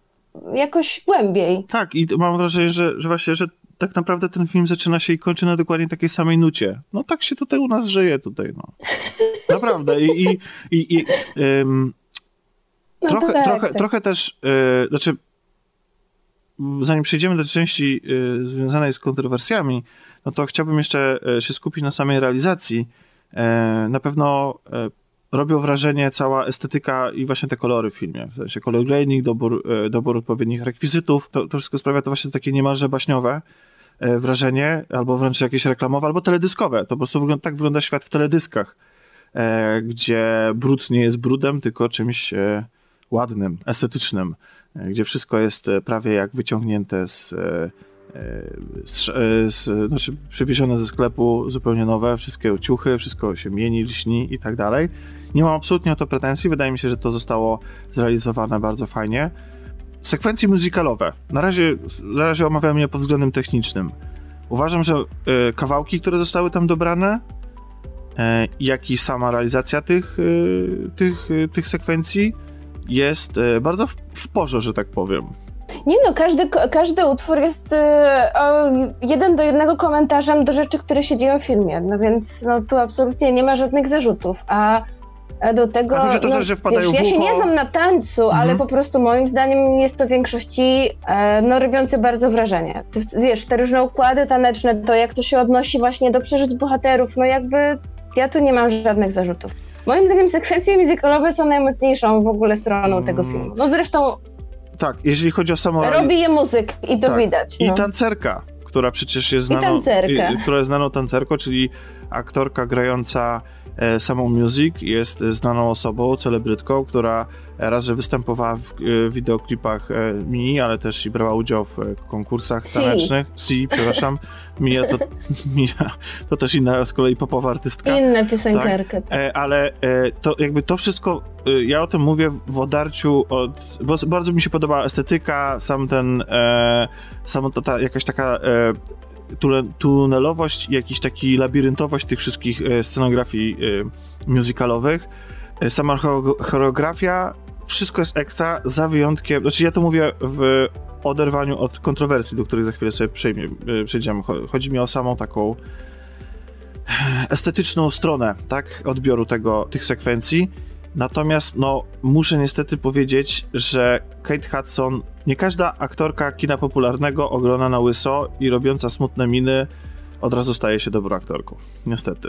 jakoś głębiej. Tak, i mam wrażenie, że, że właśnie, że tak naprawdę ten film zaczyna się i kończy na dokładnie takiej samej nucie. No tak się tutaj u nas żyje tutaj, no. Naprawdę. I, i, i, i ym, no trochę, tak, trochę, tak. trochę też, yy, znaczy zanim przejdziemy do części y, związanej z kontrowersjami, no to chciałbym jeszcze y, się skupić na samej realizacji. Y, na pewno robią wrażenie cała estetyka i właśnie te kolory w filmie. W sensie color grading, dobór, dobór odpowiednich rekwizytów. To, to wszystko sprawia to właśnie takie niemalże baśniowe wrażenie, albo wręcz jakieś reklamowe, albo teledyskowe. To po prostu wygląda, tak wygląda świat w teledyskach, gdzie brud nie jest brudem, tylko czymś ładnym, estetycznym gdzie wszystko jest e, prawie jak wyciągnięte z, e, e, z, z, znaczy przywiezione ze sklepu, zupełnie nowe, wszystkie ciuchy, wszystko się mieni, lśni i tak dalej. Nie mam absolutnie o to pretensji, wydaje mi się, że to zostało zrealizowane bardzo fajnie. Sekwencje muzykalowe. Na razie, na razie omawiam je pod względem technicznym. Uważam, że kawałki, które zostały tam dobrane, jak i sama realizacja tych, tych, tych sekwencji jest e, bardzo w, w porze, że tak powiem. Nie no, każdy, każdy utwór jest e, jeden do jednego komentarzem do rzeczy, które się dzieją w filmie, no więc no, tu absolutnie nie ma żadnych zarzutów, a do tego... A to no, też, że wpadają wiesz, w Ja się nie znam na tańcu, mhm. ale po prostu moim zdaniem jest to w większości e, no, robiące bardzo wrażenie. Ty, wiesz, te różne układy taneczne, to jak to się odnosi właśnie do przeżyć bohaterów, no jakby ja tu nie mam żadnych zarzutów. Moim zdaniem sekwencje muzykalowe są najmocniejszą w ogóle stroną tego Mm. filmu. No zresztą Tak, jeżeli chodzi o samą... robi je muzyk i to Tak. widać. I no. tancerka, która przecież jest znaną... tancerka. i- która jest znaną tancerką, czyli aktorka grająca samą music, jest e, znaną osobą, celebrytką, która raz, że występowała w e, wideoklipach e, Mii, ale też i brała udział w e, konkursach Si. tanecznych. Si, przepraszam. Mia to, Mia to też inna z kolei popowa artystka. Inna piosenkarka. E, ale e, to jakby to wszystko, e, ja o tym mówię w odarciu od, bo bardzo mi się podoba estetyka, sam ten, e, sama to ta jakaś taka e, tunelowość jakiś taki labiryntowość tych wszystkich e, scenografii e, musicalowych. E, sama choreo- choreografia, wszystko jest ekstra, za wyjątkiem, znaczy ja to mówię w oderwaniu od kontrowersji, do których za chwilę sobie przejmie, przejdziemy. Cho- Chodzi mi o samą taką estetyczną stronę, tak, odbioru tego, tych sekwencji. Natomiast, no, muszę niestety powiedzieć, że Kate Hudson, nie każda aktorka kina popularnego ogląda na łyso i robiąca smutne miny od razu staje się dobrą aktorką. Niestety.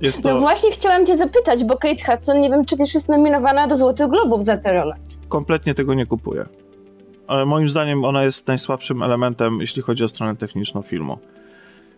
Jest No to właśnie chciałam cię zapytać, bo Kate Hudson, nie wiem czy wiesz, jest nominowana do Złotych Globów za tę rolę. kompletnie tego nie kupuję. Ale moim zdaniem ona jest najsłabszym elementem, jeśli chodzi o stronę techniczną filmu.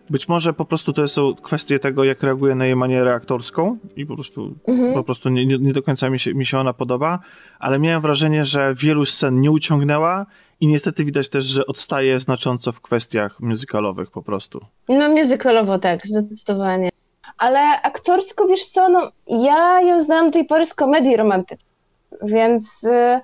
Być może po prostu to są kwestie tego, jak reaguje na jej manierę aktorską i po prostu, Mhm. po prostu nie, nie, do końca mi się, mi się ona podoba, ale miałem wrażenie, że wielu scen nie uciągnęła i niestety widać też, że odstaje znacząco w kwestiach muzykalowych po prostu. No musicalowo tak, zdecydowanie. Ale aktorsko, wiesz co, no ja ją znam do tej pory z komedii romantycznej, więc y,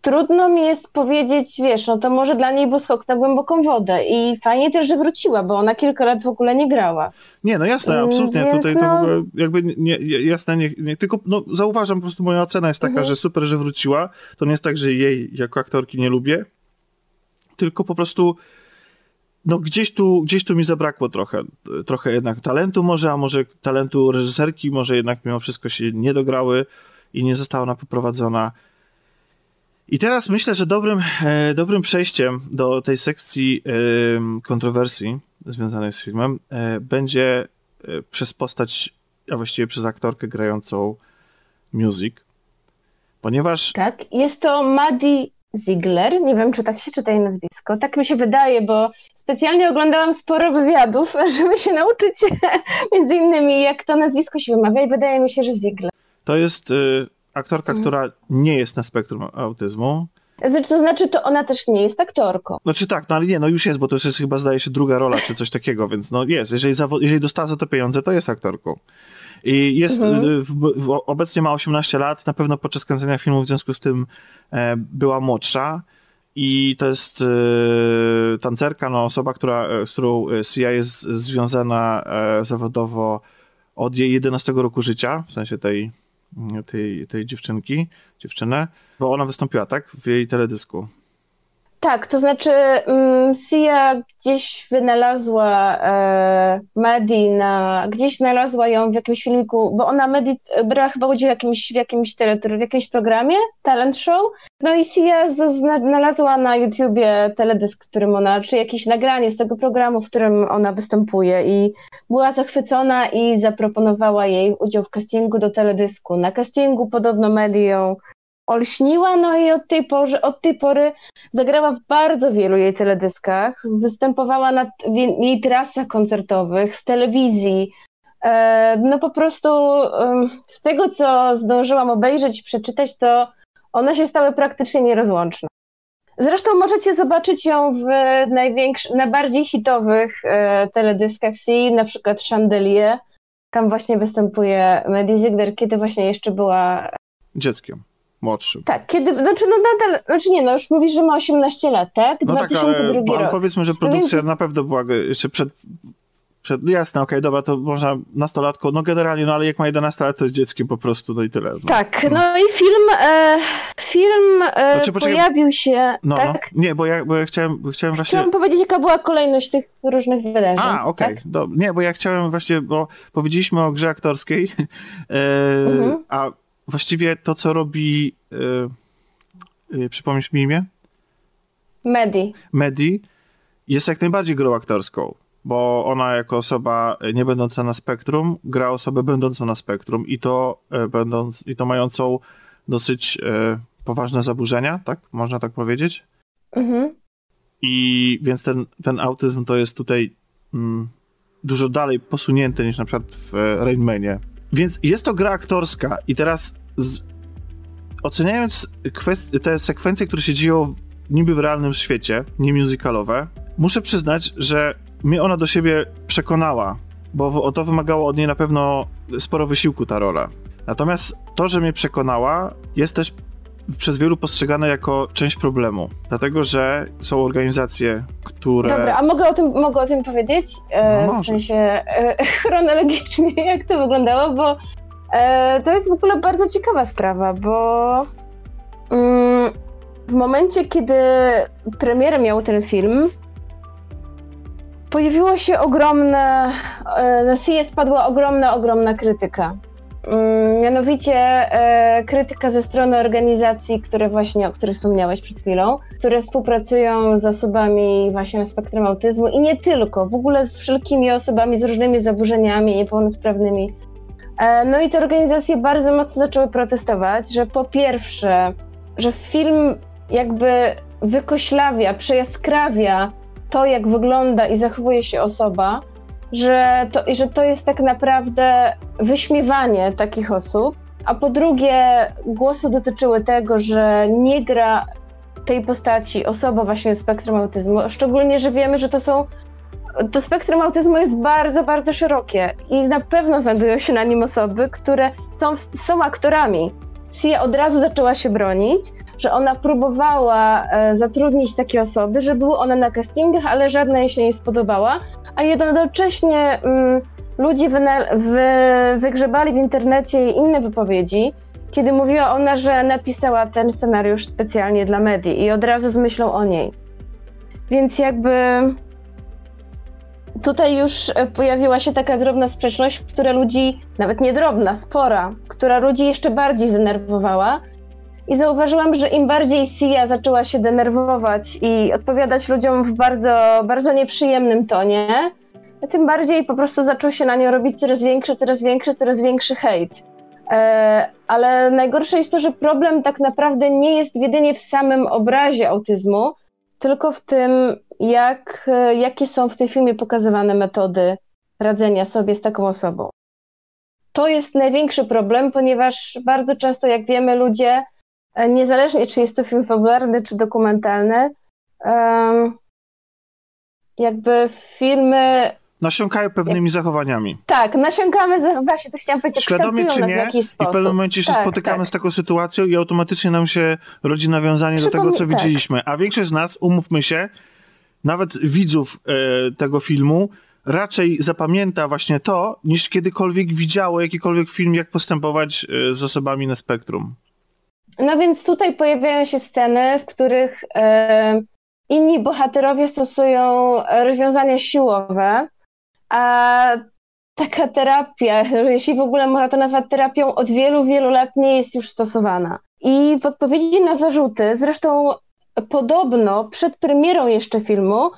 trudno mi jest powiedzieć, wiesz, no to może dla niej był skok na głęboką wodę i fajnie też, że wróciła, bo ona kilka lat w ogóle nie grała. Nie, no jasne, Mm, absolutnie. więc Tutaj to w no- ogóle jakby nie, nie, jasne, nie, nie, tylko no, zauważam po prostu moja ocena jest taka, Mhm. że super, że wróciła. To nie jest tak, że jej jako aktorki nie lubię, tylko po prostu no gdzieś tu, gdzieś tu mi zabrakło trochę, trochę jednak talentu może, a może talentu reżyserki, może jednak mimo wszystko się nie dograły i nie została ona poprowadzona. I teraz myślę, że dobrym, e, dobrym przejściem do tej sekcji e, kontrowersji związanej z filmem e, będzie e, przez postać, a właściwie przez aktorkę grającą music, ponieważ Tak, jest to Maddie Ziegler, nie wiem, czy tak się czyta jej nazwisko, tak mi się wydaje, bo specjalnie oglądałam sporo wywiadów, żeby się nauczyć między innymi, jak to nazwisko się wymawia i wydaje mi się, że Ziegler. to jest e, aktorka, Mhm. która nie jest na spektrum autyzmu. Znaczy, to znaczy, to ona też nie jest aktorką. Znaczy tak, no ale nie, no już jest, bo to już jest chyba zdaje się druga rola, czy coś takiego, więc no jest. Jeżeli, zawo- jeżeli dostała za to pieniądze, to jest aktorką. I jest, Mhm. y, w, w, obecnie ma 18 lat, na pewno podczas kręcenia filmu w związku z tym e, była młodsza. I to jest e, tancerka, no osoba, która, e, z którą e, Sia jest związana e, zawodowo od jej 11 roku życia, w sensie tej, tej, tej dziewczynki, dziewczynę, bo ona wystąpiła, tak, w jej teledysku. Tak, to znaczy um, Sia gdzieś wynalazła e, Maddie na, gdzieś znalazła ją w jakimś filmiku, bo ona Maddie brała chyba udział w jakimś, w jakimś, w jakimś programie, talent show, no i Sia znalazła na YouTubie teledysk, którym ona, czy jakieś nagranie z tego programu, w którym ona występuje i była zachwycona i zaproponowała jej udział w castingu do teledysku. Na castingu podobno Maddie ją olśniła, no i od tej, pory, od tej pory zagrała w bardzo wielu jej teledyskach, występowała na jej trasach koncertowych, w telewizji. E, No po prostu z tego, co zdążyłam obejrzeć i przeczytać, to one się stały praktycznie nierozłączne. Zresztą możecie zobaczyć ją w najbardziej hitowych e, teledyskach C, na przykład Chandelier. Tam właśnie występuje Maddie Ziegler, kiedy właśnie jeszcze była Dzieckiem, młodszym. tak, kiedy, znaczy no nadal, znaczy nie, no już mówisz, że ma 18 lat, tak? No tak, 2002 ale, ale rok. powiedzmy, że produkcja więc- na pewno była jeszcze przed... przed no jasne, okej, dobra, to można nastolatką, no generalnie, no ale jak ma 11 lat, to jest dzieckiem po prostu, no i tyle. No. Tak, no i film, e, film e, Znaczy, poczekaj, pojawił się, No, tak? no. Nie, bo ja, bo ja chciałem, bo chciałem właśnie... Chciałam powiedzieć, jaka była kolejność tych różnych wydarzeń. A, okej. tak? do- Nie, bo ja chciałem właśnie, bo powiedzieliśmy o grze aktorskiej, e, Mhm. a właściwie to, co robi... E, e, przypomnisz mi imię? Medi. Medi jest jak najbardziej grą aktorską, bo ona jako osoba e, nie będąca na spektrum gra osobę będącą na spektrum i to e, będąc, i to mającą dosyć e, poważne zaburzenia, tak? Można tak powiedzieć? Mhm. I więc ten, ten autyzm to jest tutaj mm, dużo dalej posunięty niż na przykład w e, Rain Manie. Więc jest to gra aktorska i teraz z, oceniając kwest- te sekwencje, które się dzieją niby w realnym świecie, nie musicalowe, muszę przyznać, że mnie ona do siebie przekonała, bo to wymagało od niej na pewno sporo wysiłku ta rola. Natomiast to, że mnie przekonała, jest też przez wielu postrzegane jako część problemu. Dlatego, że są organizacje, które. Dobra, a mogę o tym, mogę o tym powiedzieć? E, No w sensie e, chronologicznie, jak to wyglądało, bo to jest w ogóle bardzo ciekawa sprawa, bo mm, w momencie, kiedy premierę miał ten film, pojawiło się ogromne, e, na CIE spadła ogromna, ogromna krytyka. Mm, Mianowicie e, krytyka ze strony organizacji, które właśnie, o których wspomniałeś przed chwilą, które współpracują z osobami właśnie na spektrum autyzmu i nie tylko, w ogóle z wszelkimi osobami z różnymi zaburzeniami niepełnosprawnymi. E, No i te organizacje bardzo mocno zaczęły protestować, że po pierwsze, że film jakby wykoślawia, przejaskrawia to, jak wygląda i zachowuje się osoba, że to, że to jest tak naprawdę wyśmiewanie takich osób. A po drugie, głosy dotyczyły tego, że nie gra tej postaci osoba właśnie z spektrum autyzmu, szczególnie, że wiemy, że to są to spektrum autyzmu jest bardzo, bardzo szerokie i na pewno znajdują się na nim osoby, które są, są aktorami. Sia od razu zaczęła się bronić, że ona próbowała e, zatrudnić takie osoby, że były one na castingach, ale żadna jej się nie spodobała, a jednocześnie mm, ludzie wygrzebali w internecie inne wypowiedzi, kiedy mówiła ona, że napisała ten scenariusz specjalnie dla medii i od razu z myślą o niej. Więc jakby tutaj już e, pojawiła się taka drobna sprzeczność, która ludzi, nawet nie drobna, spora, która ludzi jeszcze bardziej zdenerwowała. I zauważyłam, że im bardziej Sia zaczęła się denerwować i odpowiadać ludziom w bardzo, bardzo nieprzyjemnym tonie, tym bardziej po prostu zaczął się na nią robić coraz większy, coraz większy, coraz większy hejt. E, ale najgorsze jest to, że problem tak naprawdę nie jest jedynie w samym obrazie autyzmu, tylko w tym, jak, e, jakie są w tym filmie pokazywane metody radzenia sobie z taką osobą. To jest największy problem, ponieważ bardzo często, jak wiemy, ludzie, e, niezależnie czy jest to film fabularny czy dokumentalny, jakby filmy Nasiąkają pewnymi zachowaniami. Tak, nasiąkamy, właśnie to chciałam powiedzieć, Świadomie czy nie, i w pewnym momencie się tak, spotykamy tak. z taką sytuacją i automatycznie nam się rodzi nawiązanie do tego, co tak. widzieliśmy. A większość z nas, umówmy się, nawet widzów e, tego filmu, raczej zapamięta właśnie to, niż kiedykolwiek widziało jakikolwiek film, jak postępować e, z osobami na spektrum. No więc tutaj pojawiają się sceny, w których e, inni bohaterowie stosują rozwiązania siłowe, a taka terapia, jeśli w ogóle można to nazwać terapią, od wielu, wielu lat nie jest już stosowana. I w odpowiedzi na zarzuty, zresztą podobno przed premierą jeszcze filmu,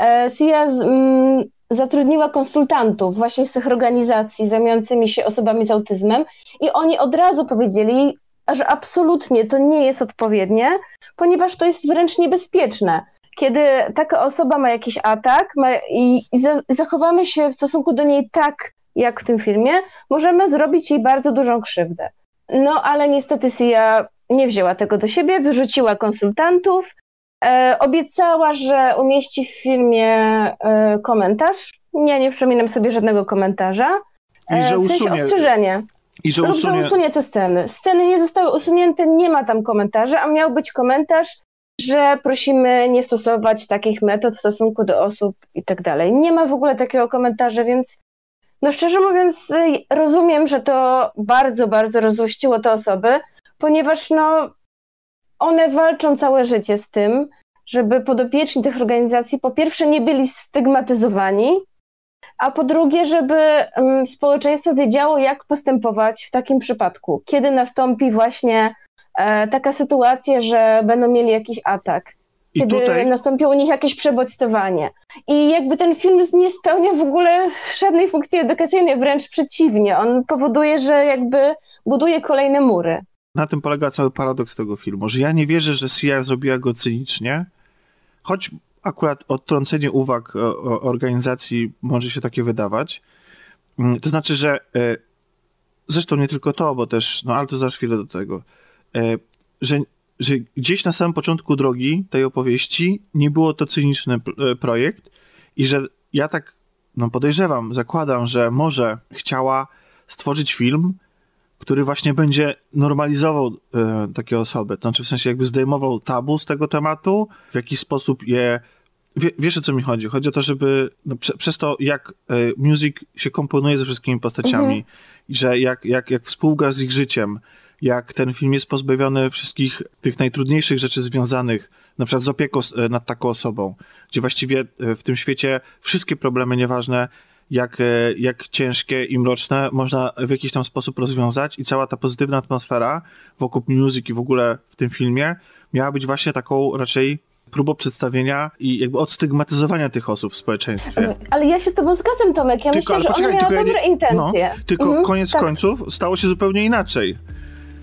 e, Sia mm, zatrudniła konsultantów właśnie z tych organizacji zajmującymi się osobami z autyzmem i oni od razu powiedzieli, że absolutnie to nie jest odpowiednie, ponieważ to jest wręcz niebezpieczne kiedy taka osoba ma jakiś atak ma, i, i za, zachowamy się w stosunku do niej tak, jak w tym filmie, możemy zrobić jej bardzo dużą krzywdę. No ale niestety Sia nie wzięła tego do siebie, wyrzuciła konsultantów, e, obiecała, że umieści w filmie e, komentarz. Ja nie przypominam sobie żadnego komentarza. E, I że usunie. W sensie ostrzeżenie. I że usunie... Lub, że usunie te sceny. Sceny nie zostały usunięte, nie ma tam komentarza, a miał być komentarz że prosimy nie stosować takich metod w stosunku do osób i tak dalej. Nie ma w ogóle takiego komentarza, więc no szczerze mówiąc rozumiem, że to bardzo, bardzo rozłościło te osoby, ponieważ no one walczą całe życie z tym, żeby podopieczni tych organizacji po pierwsze nie byli stygmatyzowani, a po drugie, żeby um, społeczeństwo wiedziało, jak postępować w takim przypadku, kiedy nastąpi właśnie E, taka sytuacja, że będą mieli jakiś atak. I kiedy tutaj... nastąpi u nich jakieś przebodźcowanie. I jakby ten film nie spełnia w ogóle żadnej funkcji edukacyjnej, wręcz przeciwnie. On powoduje, że jakby buduje kolejne mury. Na tym polega cały paradoks tego filmu, że ja nie wierzę, że CIA zrobiła go cynicznie, choć akurat odtrącenie uwag o, organizacji może się takie wydawać. Mm, to znaczy, że e, zresztą nie tylko to, bo też, no ale to za chwilę do tego E, że, że gdzieś na samym początku drogi tej opowieści nie było to cyniczny e, projekt i że ja tak no podejrzewam, zakładam, że może chciała stworzyć film, który właśnie będzie normalizował e, takie osoby, to znaczy w sensie jakby zdejmował tabu z tego tematu, w jakiś sposób je Wie, wiesz o co mi chodzi? Chodzi o to, żeby no, prze, przez to, jak e, music się komponuje ze wszystkimi postaciami, mhm. że jak, jak, jak współgra z ich życiem, jak ten film jest pozbawiony wszystkich tych najtrudniejszych rzeczy związanych na przykład z opieką e, nad taką osobą, gdzie właściwie e, w tym świecie wszystkie problemy, nieważne jak, e, jak ciężkie i mroczne, można w jakiś tam sposób rozwiązać i cała ta pozytywna atmosfera wokół muzyki w ogóle w tym filmie miała być właśnie taką raczej próbą przedstawienia i jakby odstygmatyzowania tych osób w społeczeństwie. Ale ja się z tobą zgadzam, Tomek. Ja tylko, myślę, że poczekaj, ona miała dobre ja nie, intencje. No, tylko mhm, koniec tak. końców stało się zupełnie inaczej.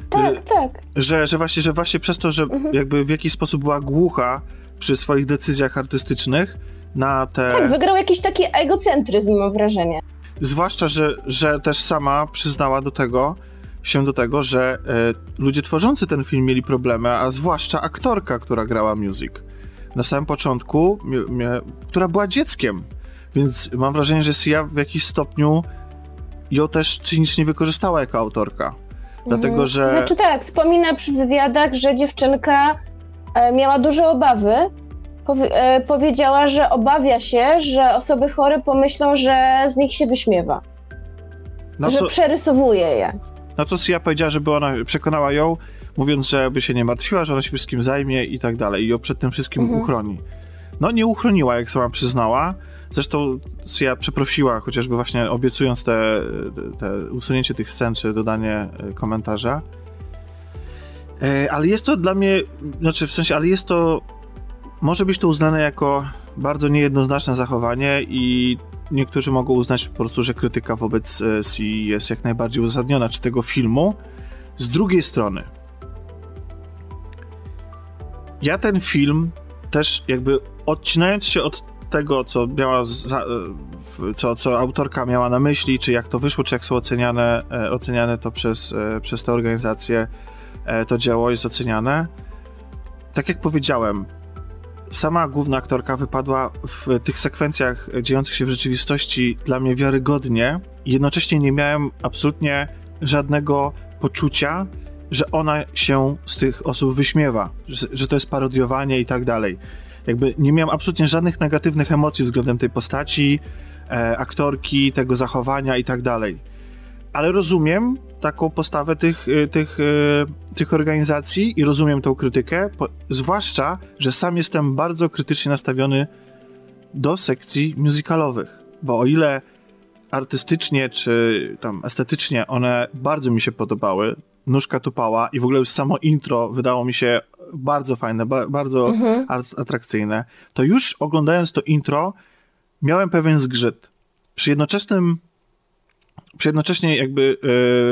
Tak, tak. Że, że, właśnie, że właśnie przez to, że mhm. jakby w jakiś sposób była głucha przy swoich decyzjach artystycznych na te... Tak, wygrał jakiś taki egocentryzm, mam wrażenie. Zwłaszcza, że, że też sama przyznała do tego, się do tego, że e, ludzie tworzący ten film mieli problemy, a zwłaszcza aktorka, która grała music. Na samym początku, która była dzieckiem, więc mam wrażenie, że Sia w jakiś stopniu ją też cynicznie wykorzystała jako autorka Dlatego, Mhm. że... Znaczy tak, wspomina przy wywiadach, że dziewczynka e, miała duże obawy. Powi- e, powiedziała, że obawia się, że osoby chore pomyślą, że z nich się wyśmiewa. Na że co, przerysowuje je. na co Sia powiedziała, żeby ona przekonała ją, mówiąc, że by się nie martwiła, że ona się wszystkim zajmie i tak dalej i ją przed tym wszystkim Mhm. uchroni. No nie uchroniła, jak sama przyznała. Zresztą Sia przeprosiła, chociażby właśnie obiecując te, te usunięcie tych scen, czy dodanie e, komentarza. E, Ale jest to dla mnie, znaczy w sensie, ale jest to, może być to uznane jako bardzo niejednoznaczne zachowanie i niektórzy mogą uznać po prostu, że krytyka wobec e, Si jest jak najbardziej uzasadniona, czy tego filmu. Z drugiej strony, ja ten film też jakby odcinając się od tego, co miała za, e, co, co autorka miała na myśli, czy jak to wyszło, czy jak są oceniane, e, oceniane to przez, e, przez tę organizację, e, to dzieło jest oceniane. Tak jak powiedziałem, sama główna aktorka wypadła w tych sekwencjach dziejących się w rzeczywistości dla mnie wiarygodnie jednocześnie nie miałem absolutnie żadnego poczucia, że ona się z tych osób wyśmiewa, że, że to jest parodiowanie i tak dalej. Jakby nie miałem absolutnie żadnych negatywnych emocji względem tej postaci, e, aktorki, tego zachowania i tak dalej. Ale rozumiem taką postawę tych, y, tych, y, tych organizacji i rozumiem tą krytykę, po, zwłaszcza, że sam jestem bardzo krytycznie nastawiony do sekcji musicalowych, bo o ile artystycznie czy tam estetycznie one bardzo mi się podobały, nóżka tupała i w ogóle już samo intro wydało mi się bardzo fajne, ba, bardzo Mhm. at- atrakcyjne, to już oglądając to intro miałem pewien zgrzyt. Przy jednoczesnym przy jednocześnie jakby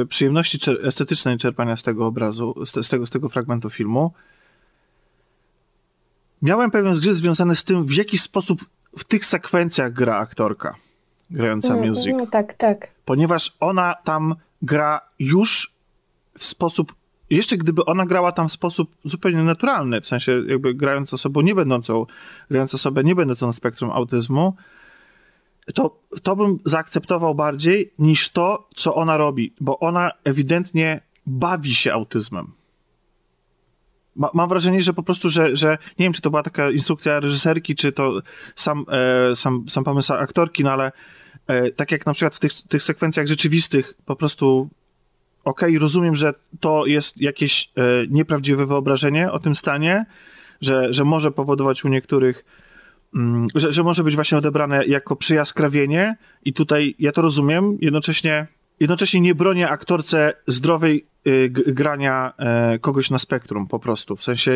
e, przyjemności czer- estetycznej czerpania z tego obrazu, z, z, tego, z tego fragmentu filmu, miałem pewien zgrzyt związany z tym, w jaki sposób w tych sekwencjach gra aktorka grająca Mm, music No, tak, tak. ponieważ ona tam gra już w sposób. Jeszcze gdyby ona grała tam w sposób zupełnie naturalny, w sensie jakby grając osobą nie będącą, grając osobę nie będącą na spektrum autyzmu, to, to bym zaakceptował bardziej niż to, co ona robi, bo ona ewidentnie bawi się autyzmem. Ma, mam wrażenie, że po prostu, że, że nie wiem, czy to była taka instrukcja reżyserki, czy to sam, e, sam, sam pomysł aktorki, no ale e, tak jak na przykład w tych, tych sekwencjach rzeczywistych, po prostu okej, rozumiem, że to jest jakieś e, nieprawdziwe wyobrażenie o tym stanie, że, że może powodować u niektórych, że, że może być właśnie odebrane jako przyjaskrawienie i tutaj ja to rozumiem, jednocześnie, jednocześnie nie bronię aktorce zdrowej y, grania e, kogoś na spektrum po prostu, w sensie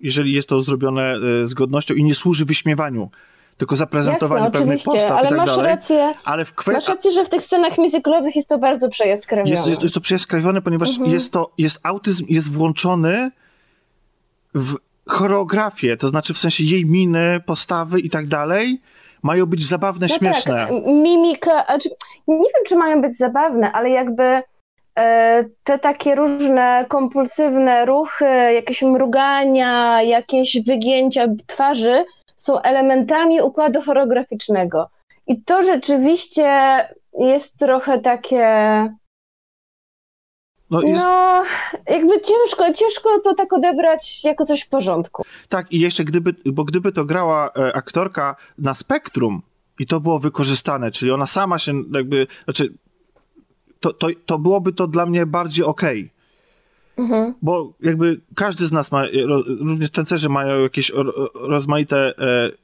jeżeli jest to zrobione e, z godnością i nie służy wyśmiewaniu, tylko zaprezentowaniu Jasne, pewnych postaw ale i tak masz dalej. rację. Ale w Masz kwestii. rację, że w tych scenach musicalowych jest to bardzo przejaskrawione. Jest, jest, jest to przejaskrawione, ponieważ Mhm. jest to, jest autyzm jest włączony w choreografię, to znaczy w sensie jej miny, postawy i tak dalej mają być zabawne, No śmieszne. Tak, mimika, znaczy, nie wiem, czy mają być zabawne, ale jakby e, te takie różne kompulsywne ruchy, jakieś mrugania, jakieś wygięcia twarzy są elementami układu choreograficznego. I to rzeczywiście jest trochę takie. No, jest, No, jakby ciężko, ciężko to tak odebrać jako coś w porządku. Tak, i jeszcze gdyby, bo gdyby to grała e, aktorka na spektrum i to było wykorzystane, czyli ona sama się jakby, znaczy to, to, to byłoby to dla mnie bardziej okej. Mhm. Bo jakby każdy z nas ma, ro- również tancerze mają jakieś ro- rozmaite,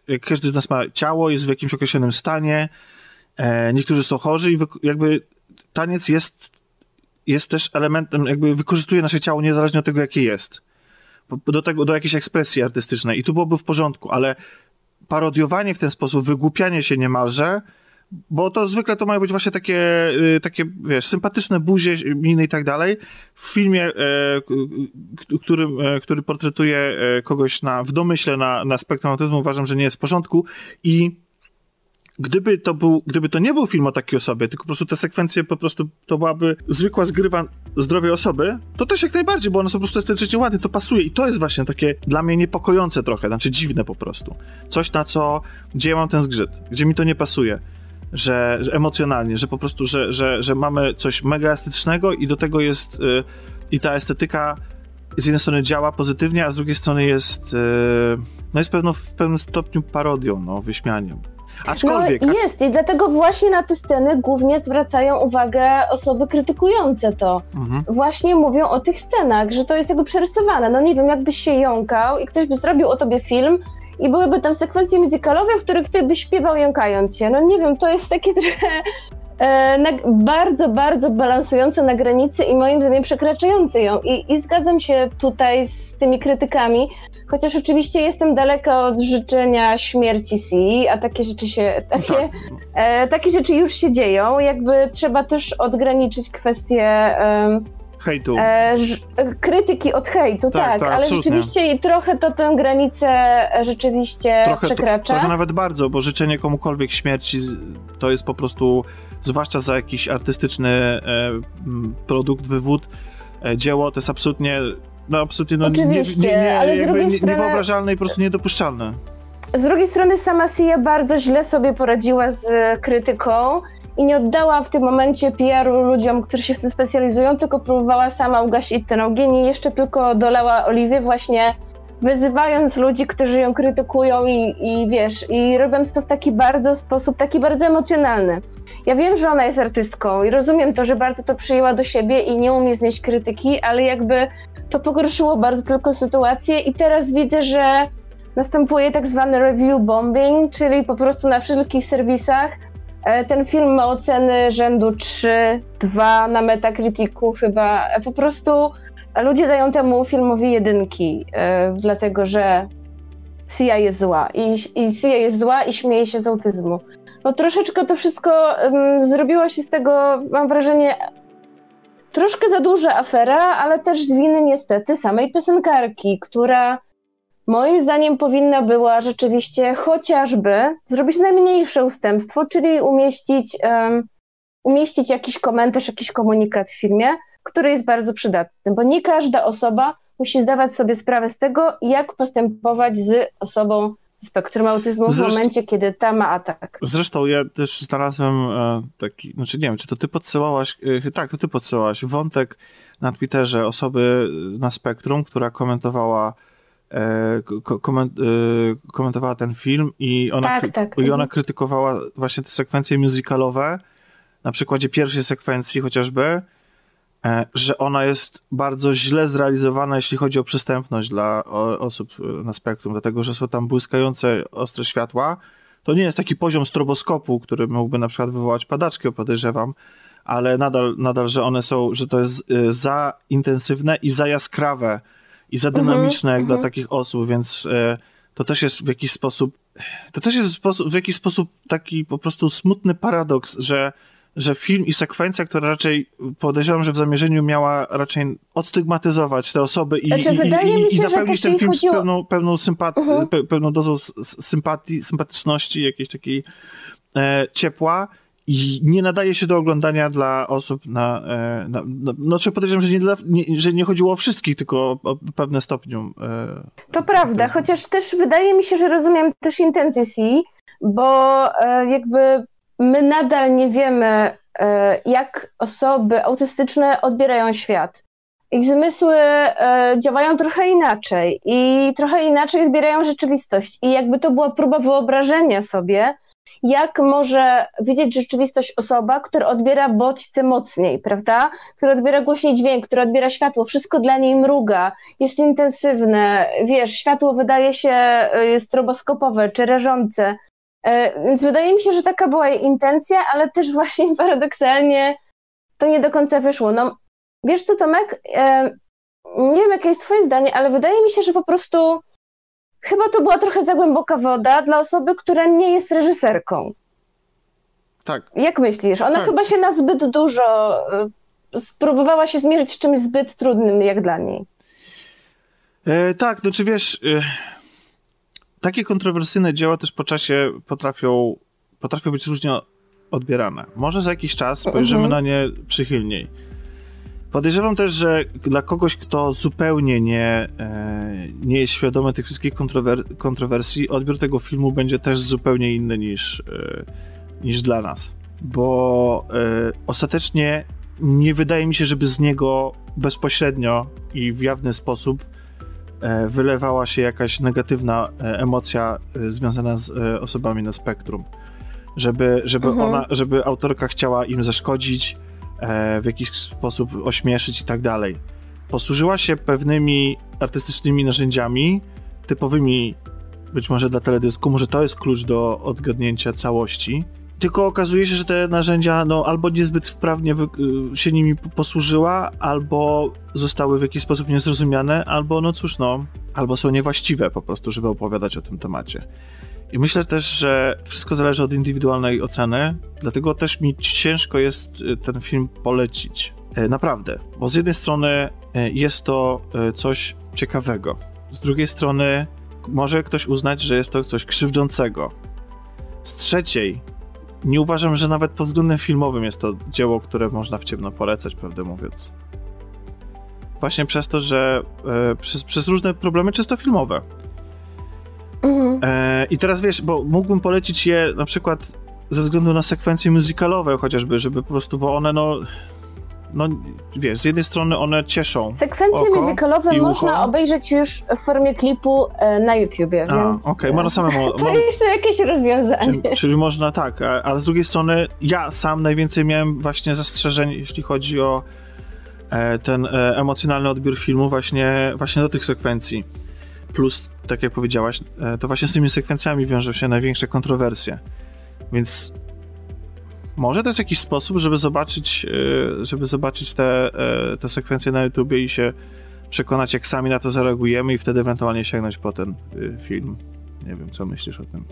e, każdy z nas ma ciało, jest w jakimś określonym stanie, e, niektórzy są chorzy i jakby taniec jest, jest też elementem, jakby wykorzystuje nasze ciało niezależnie od tego, jakie jest. Do tego, do jakiejś ekspresji artystycznej i tu byłoby w porządku, ale parodiowanie w ten sposób, wygłupianie się niemalże, bo to zwykle to mają być właśnie takie, y, takie wiesz, sympatyczne buzie, miny i tak dalej. W filmie, e, k- k- którym, e, który portretuje e, kogoś na, w domyśle na, na spektrum autyzmu, uważam, że nie jest w porządku i gdyby to, był, gdyby to nie był film o takiej osobie, tylko po prostu te sekwencje po prostu to byłaby zwykła zgrywa zdrowej osoby, to też jak najbardziej, bo one są po prostu estetycznie ładne, to pasuje i to jest właśnie takie dla mnie niepokojące trochę, znaczy dziwne po prostu. Coś na co, gdzie ja mam ten zgrzyt, gdzie mi to nie pasuje. że, że emocjonalnie, że po prostu, że, że, że mamy coś mega estetycznego i do tego jest y, i ta estetyka z jednej strony działa pozytywnie, a z drugiej strony jest, y, no jest pewno, w pewnym stopniu parodią, no, wyśmianiem. Aczkolwiek. No, jest i dlatego właśnie na te sceny głównie zwracają uwagę osoby krytykujące to. Mhm. Właśnie mówią o tych scenach, że to jest jakby przerysowane. No nie wiem, jakbyś się jąkał i ktoś by zrobił o tobie film, i byłyby tam sekwencje muzykalowe, w których ty byś śpiewał jąkając się. No nie wiem, to jest takie trochę na, bardzo, bardzo balansujące na granicy i moim zdaniem przekraczające ją. I, I zgadzam się tutaj z tymi krytykami, chociaż oczywiście jestem daleka od życzenia śmierci Si, a takie rzeczy się, takie, tak. e, takie rzeczy już się dzieją. Jakby trzeba też odgraniczyć kwestie... E, hejtu. E, krytyki od hejtu, tak, tak, tak ale rzeczywiście trochę to tę granicę e, rzeczywiście trochę, przekracza. To, trochę nawet bardzo, bo życzenie komukolwiek śmierci to jest po prostu, zwłaszcza za jakiś artystyczny e, produkt, wywód, e, dzieło, to jest absolutnie no absolutnie no, Oczywiście, nie, nie, nie, ale jakby nie, strony, niewyobrażalne i po prostu niedopuszczalne. Z drugiej strony sama Sia bardzo źle sobie poradziła z krytyką i nie oddała w tym momencie PR-u ludziom, którzy się w tym specjalizują, tylko próbowała sama ugasić ten ogień i jeszcze tylko dolała oliwy właśnie wyzywając ludzi, którzy ją krytykują i, i wiesz, i robiąc to w taki bardzo sposób, taki bardzo emocjonalny. Ja wiem, że ona jest artystką i rozumiem to, że bardzo to przyjęła do siebie i nie umie znieść krytyki, ale jakby to pogorszyło bardzo tylko sytuację i teraz widzę, że następuje tak zwany review bombing, czyli po prostu na wszelkich serwisach E, ten film ma oceny rzędu 3, 2 na Metacriticu chyba. E, po prostu ludzie dają temu filmowi jedynki, e, dlatego że Sia jest zła. I, I Sia jest zła i śmieje się z autyzmu. No troszeczkę to wszystko um, zrobiło się z tego, mam wrażenie, troszkę za duża afera, ale też z winy niestety samej piosenkarki, która Moim zdaniem powinna była rzeczywiście chociażby zrobić najmniejsze ustępstwo, czyli umieścić, um, umieścić jakiś komentarz, jakiś komunikat w filmie, który jest bardzo przydatny, bo nie każda osoba musi zdawać sobie sprawę z tego, jak postępować z osobą z spektrum autyzmu w momencie, kiedy ta ma atak. Zresztą ja też znalazłem e, taki, znaczy nie wiem, czy to ty podsyłałaś, e, tak, to ty podsyłałaś wątek na Twitterze osoby na spektrum, która komentowała E, koment, e, komentowała ten film i ona, tak, tak. i ona mhm. krytykowała właśnie te sekwencje musicalowe, na przykładzie pierwszej sekwencji chociażby, e, że ona jest bardzo źle zrealizowana, jeśli chodzi o przystępność dla osób na spektrum, dlatego że są tam błyskające ostre światła. To nie jest taki poziom stroboskopu, który mógłby na przykład wywołać padaczkę, podejrzewam, ale nadal, nadal że one są, że to jest za intensywne i za jaskrawe i za dynamiczne jak dla mhm. takich osób, więc e, to też jest w jakiś sposób, to też jest w, jakiś sposób taki po prostu smutny paradoks, że że film i sekwencja, która raczej podejrzewam, że w zamierzeniu miała raczej odstygmatyzować te osoby i, znaczy, i, i, i napełnić ten film chodziło... z pełną, pełną, sympat... uh mhm. pe, pełną dozą sympatii, sympatyczności, jakiejś takiej e, ciepła, i nie nadaje się do oglądania dla osób na, e, na, na znaczy podejrzewam, że nie, dla, nie, że nie chodziło o wszystkich, tylko o, o pewne stopniu. E, to prawda, chociaż też wydaje mi się, że rozumiem też intencje Si, bo e, jakby my nadal nie wiemy, jak osoby autystyczne odbierają świat. Ich zmysły działają trochę inaczej i trochę inaczej odbierają rzeczywistość. I jakby to była próba wyobrażenia sobie, jak może widzieć rzeczywistość osoba, która odbiera bodźce mocniej, prawda? Która odbiera głośniej dźwięk, która odbiera światło, wszystko dla niej mruga, jest intensywne, wiesz, światło wydaje się y, stroboskopowe czy rażące. E, więc wydaje mi się, że taka była jej intencja, ale też właśnie paradoksalnie to nie do końca wyszło. No, wiesz co, Tomek? E, nie wiem, jakie jest Twoje zdanie, ale wydaje mi się, że po prostu Chyba to była trochę za głęboka woda dla osoby, która nie jest reżyserką. Tak. Jak myślisz? Ona tak. chyba się na zbyt dużo y, spróbowała się zmierzyć z czymś zbyt trudnym jak dla niej. E, tak, no czy wiesz, e, takie kontrowersyjne dzieła też po czasie potrafią, potrafią być różnie odbierane. Może za jakiś czas spojrzymy mhm. na nie przychylniej. Podejrzewam też, że dla kogoś, kto zupełnie nie, e, nie jest świadomy tych wszystkich kontrower kontrowersji, odbiór tego filmu będzie też zupełnie inny niż, e, niż dla nas, bo y, ostatecznie nie wydaje mi się, żeby z niego bezpośrednio i w jawny sposób e, wylewała się jakaś negatywna e, emocja e, związana z osobami na spektrum. Żeby, żeby, mhm. ona, żeby autorka chciała im zaszkodzić, w jakiś sposób ośmieszyć i tak dalej. Posłużyła się pewnymi artystycznymi narzędziami, typowymi być może dla teledysku, może to jest klucz do odgadnięcia całości, tylko okazuje się, że te narzędzia no, albo niezbyt wprawnie y, się nimi posłużyła, albo zostały w jakiś sposób niezrozumiane, albo no cóż, no, albo są niewłaściwe po prostu, żeby opowiadać o tym temacie. I myślę też, że wszystko zależy od indywidualnej oceny, dlatego też mi ciężko jest y, ten film polecić. E, naprawdę, bo z jednej strony jest to coś ciekawego, z drugiej strony może ktoś uznać, że jest to coś krzywdzącego. Z trzeciej, nie uważam, że nawet pod względem filmowym jest to dzieło, które można w ciemno polecać, prawdę mówiąc. Właśnie przez to, że e, przez, przez, różne problemy, czysto filmowe. Mhm. E, I teraz wiesz, bo mógłbym polecić je na przykład ze względu na sekwencje muzykalowe chociażby, żeby po prostu, bo one no no wiesz, z jednej strony one cieszą. Sekwencje oko muzykalowe można obejrzeć już w formie klipu e, na YouTubie, A, więc... okej, okay. można samemu... to jest jakieś rozwiązanie. Czyli, czyli można tak, ale z drugiej strony ja sam najwięcej miałem właśnie zastrzeżeń, jeśli chodzi o e, ten e, emocjonalny odbiór filmu właśnie, właśnie do tych sekwencji. Plus, tak jak powiedziałaś, to właśnie z tymi sekwencjami wiążą się największe kontrowersje. Więc może to jest jakiś sposób, żeby zobaczyć, e, żeby zobaczyć te, e, te sekwencje na YouTubie i się przekonać, jak sami na to zareagujemy i wtedy ewentualnie sięgnąć po ten e, film. Nie wiem, co myślisz o tym?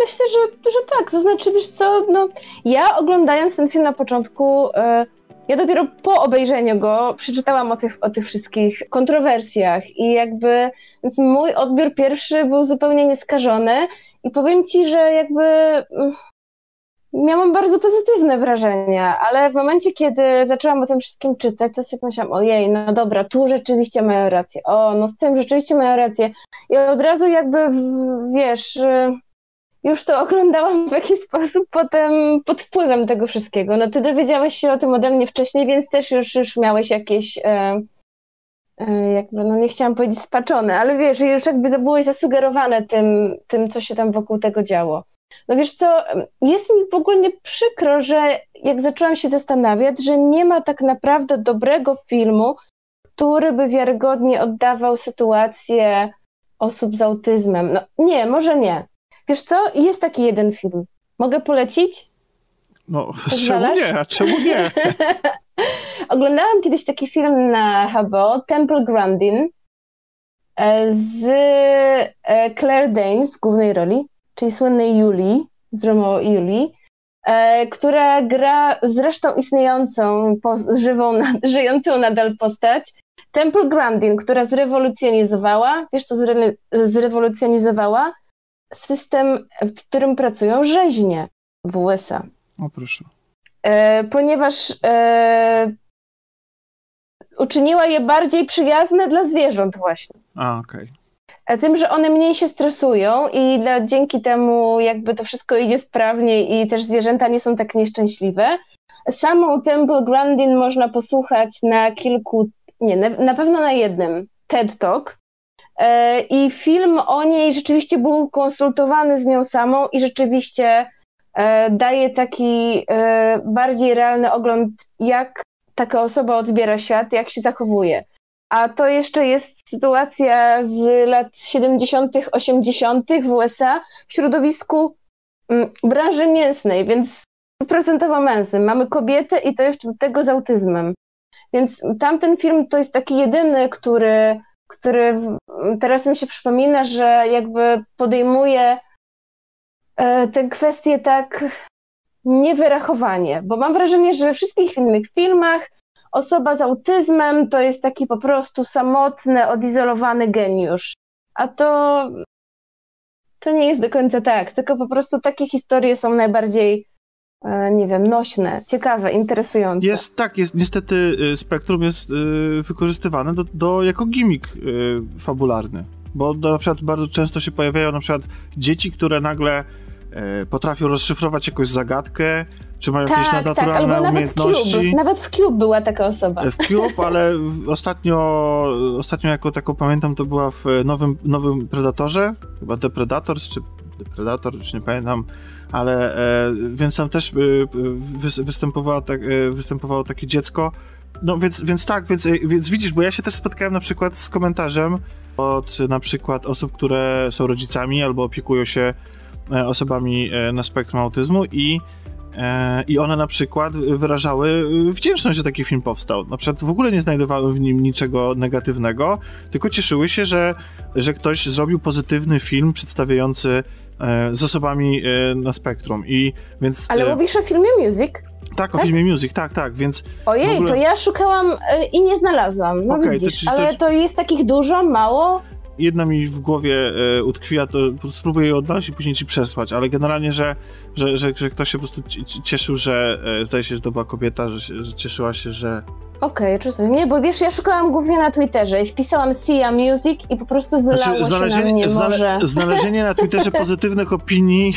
Myślę, że, że tak. To znaczy, wiesz co, no, ja oglądając ten film na początku, ja dopiero po obejrzeniu go przeczytałam o tych, o tych wszystkich kontrowersjach i jakby, więc mój odbiór pierwszy był zupełnie nieskażony i powiem ci, że jakby mm, miałam bardzo pozytywne wrażenia, ale w momencie, kiedy zaczęłam o tym wszystkim czytać, to sobie pomyślałam, ojej, no dobra, tu rzeczywiście mają rację, o, no z tym rzeczywiście mają rację. I od razu jakby, wiesz, y, już to oglądałam w jakiś sposób potem pod wpływem tego wszystkiego. No ty dowiedziałeś się o tym ode mnie wcześniej, więc też już, już miałeś jakieś... E, e, jakby, no nie chciałam powiedzieć spaczone, ale wiesz, już jakby byłeś zasugerowane tym, tym, co się tam wokół tego działo. No wiesz co, jest mi w ogóle przykro, że jak zaczęłam się zastanawiać, że nie ma tak naprawdę dobrego filmu, który by wiarygodnie oddawał sytuację osób z autyzmem. No nie, może nie. Wiesz co, jest taki jeden film. Mogę polecić? No, czemu nie? A czemu nie? Oglądałam kiedyś taki film na HBO, Temple Grandin, e, z e, Claire Danes w głównej roli czyli słynnej Julii, z Romeo i Julii, e, która gra zresztą istniejącą, żywą, żyjącą nadal postać, Temple Grandin, która zrewolucjonizowała, wiesz co zre, zrewolucjonizowała? System, w którym pracują rzeźnie w USA. O proszę. E, ponieważ e, uczyniła je bardziej przyjazne dla zwierząt właśnie. A, okej. Okay. E, tym, że one mniej się stresują i dla, dzięki temu jakby to wszystko idzie sprawnie i też zwierzęta nie są tak nieszczęśliwe. Samą Temple Grandin można posłuchać na kilku, nie, na, na pewno na jednym TED Talk. E, I film o niej rzeczywiście był konsultowany z nią samą i rzeczywiście e, daje taki bardziej realny ogląd, jak taka osoba odbiera świat, jak się zachowuje. A to jeszcze jest sytuacja z lat 70., 80. w USA w środowisku mm, branży mięsnej, więc procentowo męsnym. Mamy kobietę i to jeszcze tego z autyzmem. Więc tamten film to jest taki jedyny, który, który teraz mi się przypomina, że jakby podejmuje e, tę kwestię tak niewyrachowanie, bo mam wrażenie, że we wszystkich innych filmach osoba z autyzmem to jest taki po prostu samotny, odizolowany geniusz. A to, to nie jest do końca tak, tylko po prostu takie historie są najbardziej e, nie wiem, nośne, ciekawe, interesujące. Jest tak, jest niestety y, spektrum jest y, wykorzystywane do, do, jako gimmick y, fabularny. Bo na przykład bardzo często się pojawiają na przykład dzieci, które nagle potrafią rozszyfrować jakąś zagadkę, czy mają jakieś Tak, tak, nadnaturalne albo nawet w umiejętności. Cube. Nawet w Cube była taka osoba. W Cube, ale ostatnio, ostatnio jako taką pamiętam, to była w nowym, nowym Predatorze, chyba The Predators, czy The Predator, już nie pamiętam, ale e, więc tam też e, wy, występowała tak, e, występowało takie dziecko. No więc, więc tak, więc, e, więc widzisz, bo ja się też spotkałem na przykład z komentarzem od na przykład osób, które są rodzicami albo opiekują się e, osobami e, na spektrum autyzmu i E, I one na przykład wyrażały wdzięczność, że taki film powstał. Na przykład w ogóle nie znajdowały w nim niczego negatywnego, tylko cieszyły się, że, że ktoś zrobił pozytywny film przedstawiający e, z osobami e, na spektrum. I więc. Ale e, mówisz o filmie Music? tak, o tak? filmie Music, tak, tak, więc Ojej, ogóle- to ja szukałam e, i nie znalazłam. No to widzisz, ci- to ale ci- to jest takich dużo, mało? Jedna mi w głowie e, utkwiła, to spróbuję je odnaleźć i później ci przesłać, ale generalnie, że, że, że, że ktoś się po prostu ci- ci- cieszył, że e, zdaje się, że to była kobieta, że, że cieszyła się, że Okej, rozumiem. Nie, bo wiesz, ja szukałam głównie na Twitterze i wpisałam Sia Music i po prostu wylało Znaczy, się na znalezienie, mnie znale, morze. znalezienie na Twitterze pozytywnych opinii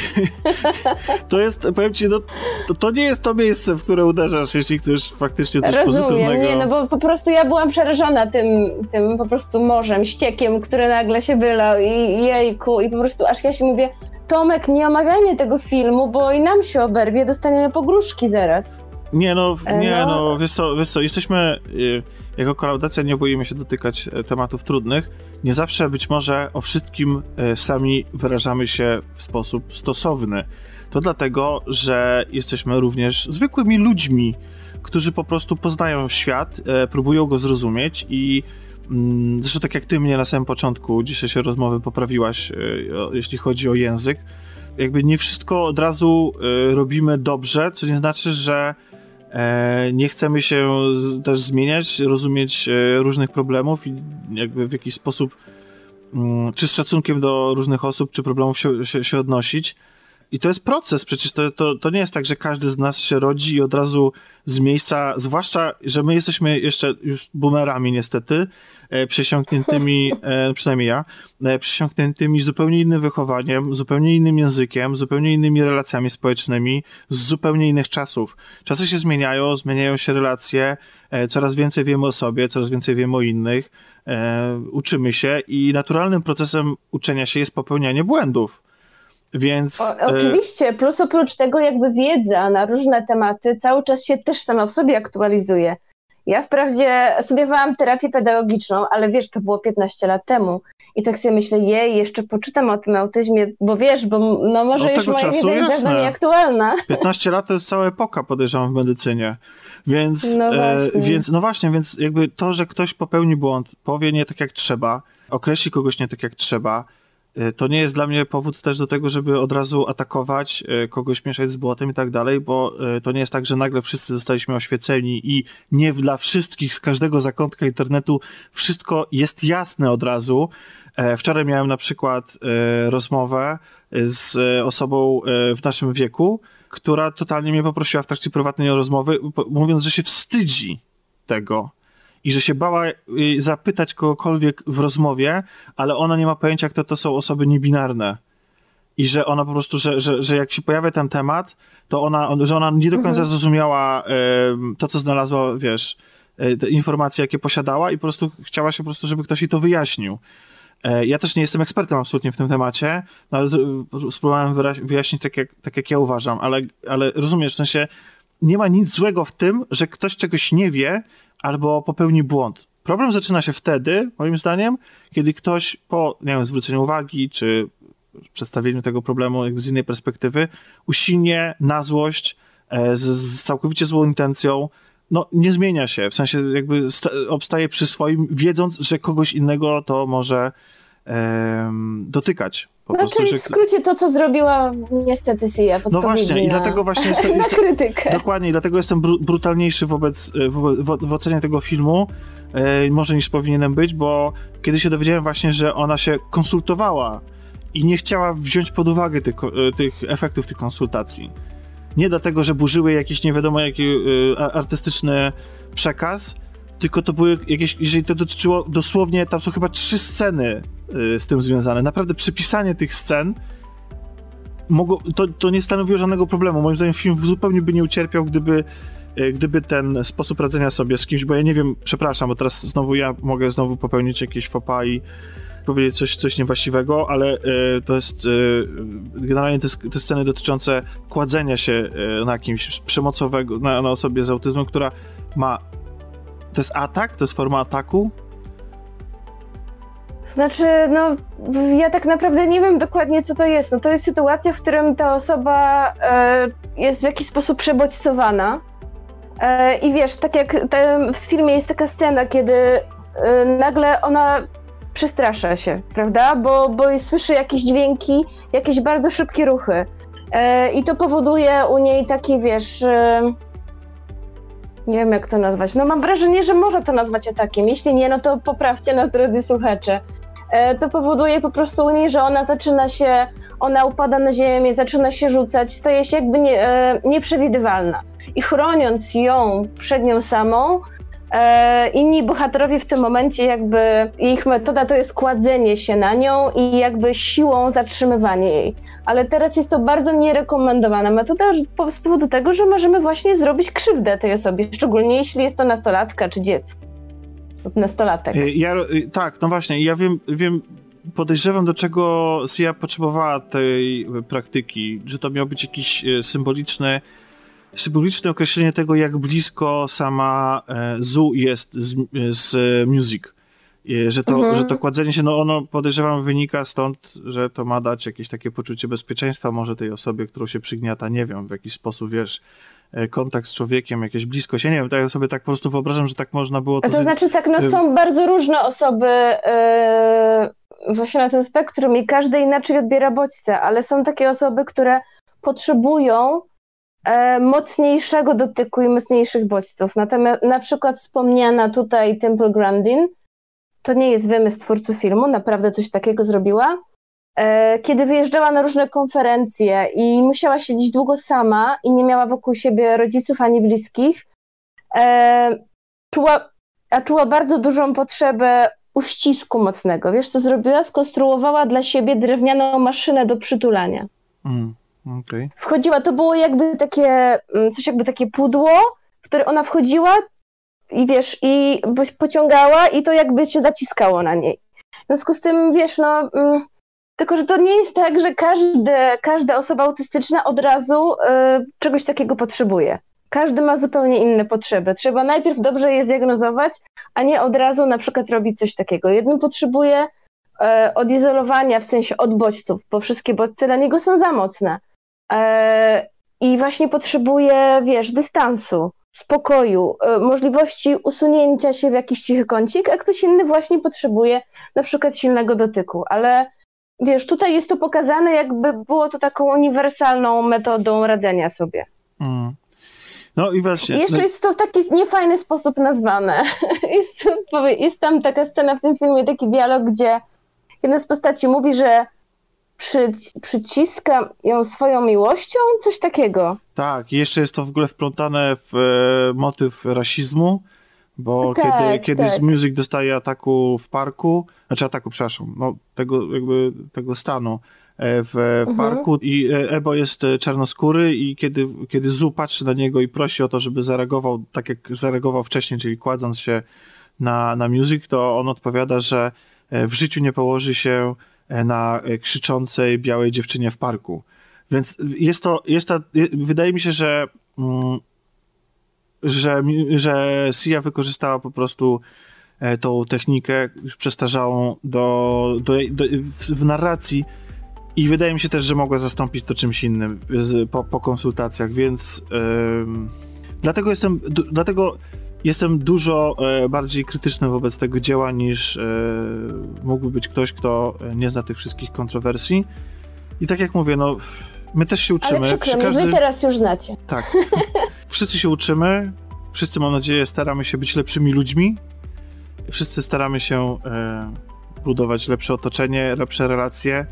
to jest, powiem ci, no, to, to nie jest to miejsce, w które uderzasz, jeśli chcesz faktycznie coś Rozumiem, pozytywnego. nie, no bo po prostu ja byłam przerażona tym, tym po prostu morzem, ściekiem, który nagle się wylał i jejku i po prostu aż ja się mówię, Tomek, nie omawiajmy tego filmu, bo i nam się oberwie, dostaniemy pogróżki zaraz. Nie no, E, nie no. no, wiesz co, wiesz co jesteśmy, y, jako kolaudacja nie boimy się dotykać e, tematów trudnych. Nie zawsze być może o wszystkim e, sami wyrażamy się w sposób stosowny. To dlatego, że jesteśmy również zwykłymi ludźmi, którzy po prostu poznają świat, próbują go zrozumieć i mm, zresztą tak jak ty mnie na samym początku dzisiejszej rozmowy poprawiłaś, jeśli chodzi o język, jakby nie wszystko od razu robimy dobrze, co nie znaczy, że nie chcemy się też zmieniać, rozumieć e, różnych problemów i jakby w jakiś sposób mm, czy z szacunkiem do różnych osób, czy problemów się, się, się odnosić. I to jest proces, przecież to, to, to nie jest tak, że każdy z nas się rodzi i od razu z miejsca, zwłaszcza, że my jesteśmy jeszcze już boomerami niestety, e, przesiąkniętymi, e, przynajmniej ja, e, przesiąkniętymi zupełnie innym wychowaniem, zupełnie innym językiem, zupełnie innymi relacjami społecznymi, z zupełnie innych czasów. Czasy się zmieniają, zmieniają się relacje, e, coraz więcej wiemy o sobie, coraz więcej wiemy o innych, e, uczymy się i naturalnym procesem uczenia się jest popełnianie błędów. Więc. O, e, oczywiście, plus oprócz tego jakby wiedza na różne tematy cały czas się też sama w sobie aktualizuje. Ja wprawdzie studiowałam terapię pedagogiczną, ale wiesz, to było 15 lat temu. I tak sobie myślę, jej, jeszcze poczytam o tym autyzmie, bo wiesz, bo no może Od już moja wiedza jest dawno nieaktualna. 15 lat to jest cała epoka, podejrzewam, w medycynie. Więc No e, właśnie. więc, no właśnie, więc jakby to, że ktoś popełni błąd, powie nie tak jak trzeba, określi kogoś nie tak jak trzeba, to nie jest dla mnie powód też do tego, żeby od razu atakować, e, kogoś mieszać z błotem i tak dalej, bo e, to nie jest tak, że nagle wszyscy zostaliśmy oświeceni i nie dla wszystkich z każdego zakątka internetu wszystko jest jasne od razu. E, Wczoraj miałem na przykład rozmowę z osobą w naszym wieku, która totalnie mnie poprosiła w trakcie prywatnej rozmowy, mówiąc, że się wstydzi tego i że się bała y, zapytać kogokolwiek w rozmowie, ale ona nie ma pojęcia, kto to są osoby niebinarne. I że ona po prostu, że, że, że jak się pojawia ten temat, to ona, że ona nie do końca Mhm. zrozumiała em, to, co znalazła, wiesz, te informacje, jakie posiadała i po prostu chciała się po prostu, żeby ktoś jej to wyjaśnił. E, Ja też nie jestem ekspertem absolutnie w tym temacie, no ale spróbowałem wyjaśnić tak jak, tak, jak ja uważam, ale, ale rozumiesz, w sensie nie ma nic złego w tym, że ktoś czegoś nie wie albo popełni błąd. Problem zaczyna się wtedy, moim zdaniem, kiedy ktoś po, nie wiem, zwróceniu uwagi, czy przedstawieniu tego problemu jakby z innej perspektywy, usilnie, na złość, e, z, z całkowicie złą intencją, no nie zmienia się, w sensie jakby sta- obstaje przy swoim, wiedząc, że kogoś innego to może dotykać. Po No prostu, czyli w skrócie to, co zrobiła niestety Sia No właśnie, i dlatego właśnie jest, na jest, krytykę. Dokładnie, i dlatego jestem bru brutalniejszy wobec, e, wo w ocenie tego filmu, e, może niż powinienem być, bo kiedy się dowiedziałem właśnie, że ona się konsultowała i nie chciała wziąć pod uwagę tych, e, tych efektów tych konsultacji. Nie dlatego, że burzyły jakiś nie wiadomo jaki e, artystyczny przekaz, tylko to były jakieś, jeżeli to dotyczyło dosłownie, tam są chyba trzy sceny z tym związane. Naprawdę przypisanie tych scen mogło, to, to nie stanowiło żadnego problemu. Moim zdaniem film zupełnie by nie ucierpiał, gdyby e, gdyby ten sposób radzenia sobie z kimś, bo ja nie wiem, przepraszam, bo teraz znowu ja mogę znowu popełnić jakieś pas i powiedzieć coś, coś niewłaściwego, ale y, to jest y, generalnie te, te, sceny dotyczące kładzenia się y, na kimś przemocowego, na, na osobie z autyzmem, która ma to jest atak, to jest forma ataku, znaczy, no, ja tak naprawdę nie wiem dokładnie, co to jest. No, to jest sytuacja, w którym ta osoba e, jest w jakiś sposób przebodźcowana. E, I wiesz, tak jak w filmie jest taka scena, kiedy e, nagle ona przestrasza się, prawda? Bo, bo słyszy jakieś dźwięki, jakieś bardzo szybkie ruchy. I to powoduje u niej taki, wiesz nie wiem jak to nazwać. No mam wrażenie, że można to nazwać atakiem. Jeśli nie, no to poprawcie nas, drodzy słuchacze. E, to powoduje po prostu u niej, że ona zaczyna się, ona upada na ziemię, zaczyna się rzucać, staje się jakby nie, e, nieprzewidywalna. I chroniąc ją przed nią samą, e, inni bohaterowie w tym momencie jakby ich metoda to jest kładzenie się na nią i jakby siłą zatrzymywanie jej. Ale teraz jest to bardzo nierekomendowana metoda z powodu tego, że możemy właśnie zrobić krzywdę tej osobie, szczególnie jeśli jest to nastolatka czy dziecko lub nastolatek. Y, ja, y, tak, no właśnie, ja wiem, wiem, podejrzewam, do czego Sia potrzebowała tej praktyki, że to miał być jakiś y, symboliczny, symboliczne określenie tego, jak blisko sama e, Zu jest z, z Music. Że to, mhm. że to kładzenie się, no ono podejrzewam wynika stąd, że to ma dać jakieś takie poczucie bezpieczeństwa może tej osobie, którą się przygniata, nie wiem, w jakiś sposób, wiesz, kontakt z człowiekiem, jakieś bliskość. Ja nie wiem, tak ja sobie tak po prostu wyobrażam, że tak można było to... To znaczy tak, no są bardzo różne osoby yy, właśnie na tym spektrum i każdy inaczej odbiera bodźce, ale są takie osoby, które potrzebują e, mocniejszego dotyku i mocniejszych bodźców. Natomiast na przykład wspomniana tutaj Temple Grandin, to nie jest wymysł twórców filmu, naprawdę coś takiego zrobiła. E, kiedy wyjeżdżała na różne konferencje i musiała siedzieć długo sama i nie miała wokół siebie rodziców ani bliskich, e, czuła, a czuła bardzo dużą potrzebę uścisku mocnego. Wiesz, co zrobiła? Skonstruowała dla siebie drewnianą maszynę do przytulania. Mm, okay. Wchodziła, to było jakby takie, mm, coś jakby takie pudło, w które ona wchodziła i wiesz, i pociągała i to jakby się zaciskało na niej. W związku z tym, wiesz, no mm, tylko, że to nie jest tak, że każdy, każda osoba autystyczna od razu y, czegoś takiego potrzebuje. Każdy ma zupełnie inne potrzeby. Trzeba najpierw dobrze je zdiagnozować, a nie od razu na przykład robić coś takiego. Jeden potrzebuje y, odizolowania, w sensie od bodźców, bo wszystkie bodźce dla niego są za mocne. Y, I właśnie potrzebuje, wiesz, dystansu, spokoju, możliwości usunięcia się w jakiś cichy kącik, a ktoś inny właśnie potrzebuje na przykład silnego dotyku. Ale wiesz, tutaj jest to pokazane, jakby było to taką uniwersalną metodą radzenia sobie. Mm. No i właśnie. Jeszcze no... jest to w taki niefajny sposób nazwane. Jest, jest tam taka scena w tym filmie, taki dialog, gdzie jedna z postaci mówi, że przy, przyciska ją swoją miłością, coś takiego. Tak, jeszcze jest to w ogóle wplątane w e, motyw rasizmu, bo tak, kiedy, kiedy tak. Music dostaje ataku w parku, znaczy ataku, przepraszam, no, tego jakby tego stanu e, w mhm. parku i e, Ebo jest e, czarnoskóry i kiedy, kiedy Zu patrzy na niego i prosi o to, żeby zareagował tak jak zareagował wcześniej, czyli kładąc się na, na Music, to on odpowiada, że w życiu nie położy się na krzyczącej białej dziewczynie w parku. Więc jest to, jest to wydaje mi się, że mm, że, że Sia wykorzystała po prostu e, tą technikę już przestarzałą do, do, do, w, w narracji i wydaje mi się też, że mogła zastąpić to czymś innym z, po, po konsultacjach, więc dlatego jestem, dlatego jestem dużo e, bardziej krytyczny wobec tego dzieła niż e, mógłby być ktoś, kto nie zna tych wszystkich kontrowersji. I tak jak mówię, no My też się uczymy. Ale przykro, wy teraz już znacie. Tak. Wszyscy się uczymy, wszyscy mam nadzieję staramy się być lepszymi ludźmi, wszyscy staramy się e, budować lepsze otoczenie, lepsze relacje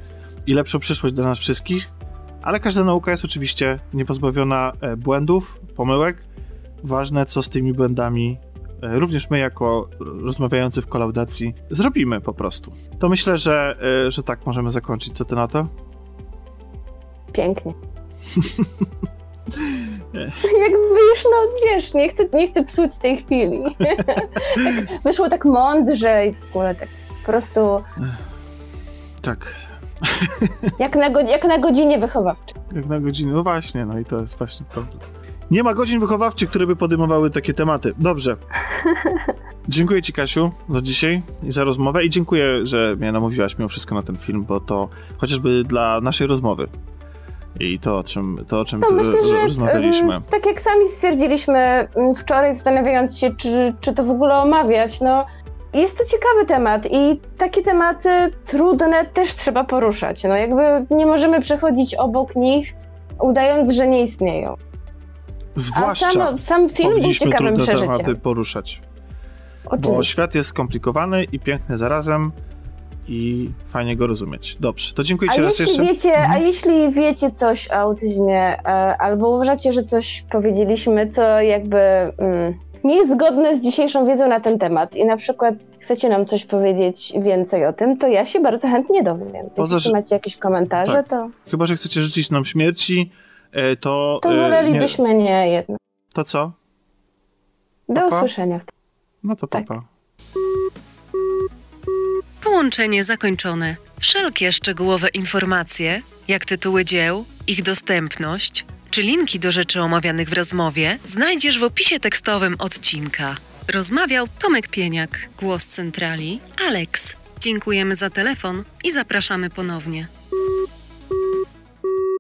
i lepszą przyszłość dla nas wszystkich, ale każda nauka jest oczywiście niepozbawiona e, błędów, pomyłek. Ważne, co z tymi błędami e, również my, jako rozmawiający w kolaudacji, zrobimy po prostu. To myślę, że, e, że tak możemy zakończyć. Co ty na to? Pięknie. Jakby już, no wiesz, nie chcę, nie chcę psuć tej chwili. tak, wyszło tak mądrze i w ogóle tak po prostu Tak, jak na, go, jak na godzinie wychowawczej. jak na godzinę. No właśnie, no i to jest właśnie problem. Nie ma godzin wychowawczych, które by podejmowały takie tematy. Dobrze. Dziękuję Ci, Kasiu, za dzisiaj i za rozmowę i dziękuję, że mnie namówiłaś mimo wszystko na ten film, bo to chociażby dla naszej rozmowy i to, o czym, to, o czym No myślę, że rozmawialiśmy. tak jak sami stwierdziliśmy wczoraj, zastanawiając się, czy, czy to w ogóle omawiać, no jest to ciekawy temat i takie tematy trudne też trzeba poruszać. No jakby nie możemy przechodzić obok nich, udając, że nie istnieją. A Zwłaszcza sam, sam film był ciekawym przeżyciem. tematy poruszać, bo świat jest skomplikowany i piękny zarazem i fajnie go rozumieć. Dobrze, to dziękuję Ci raz jeśli, jeszcze. wiecie, Mhm. a jeśli wiecie coś o autyzmie, e, albo uważacie, że coś powiedzieliśmy, co jakby mm, nie jest zgodne z dzisiejszą wiedzą na ten temat i na przykład chcecie nam coś powiedzieć więcej o tym, to ja się bardzo chętnie dowiem. Poza, Jeśli macie jakieś komentarze, Tak. to, Chyba, że chcecie życzyć nam śmierci, e, to... to e, nie, wolelibyśmy nie jedno. to co? Do Papa? usłyszenia. No to Tak. Połączenie zakończone. Wszelkie szczegółowe informacje, jak tytuły dzieł, ich dostępność, czy linki do rzeczy omawianych w rozmowie, znajdziesz w opisie tekstowym odcinka. Rozmawiał Tomek Pieniak, głos centrali, Alex. Dziękujemy za telefon i zapraszamy ponownie.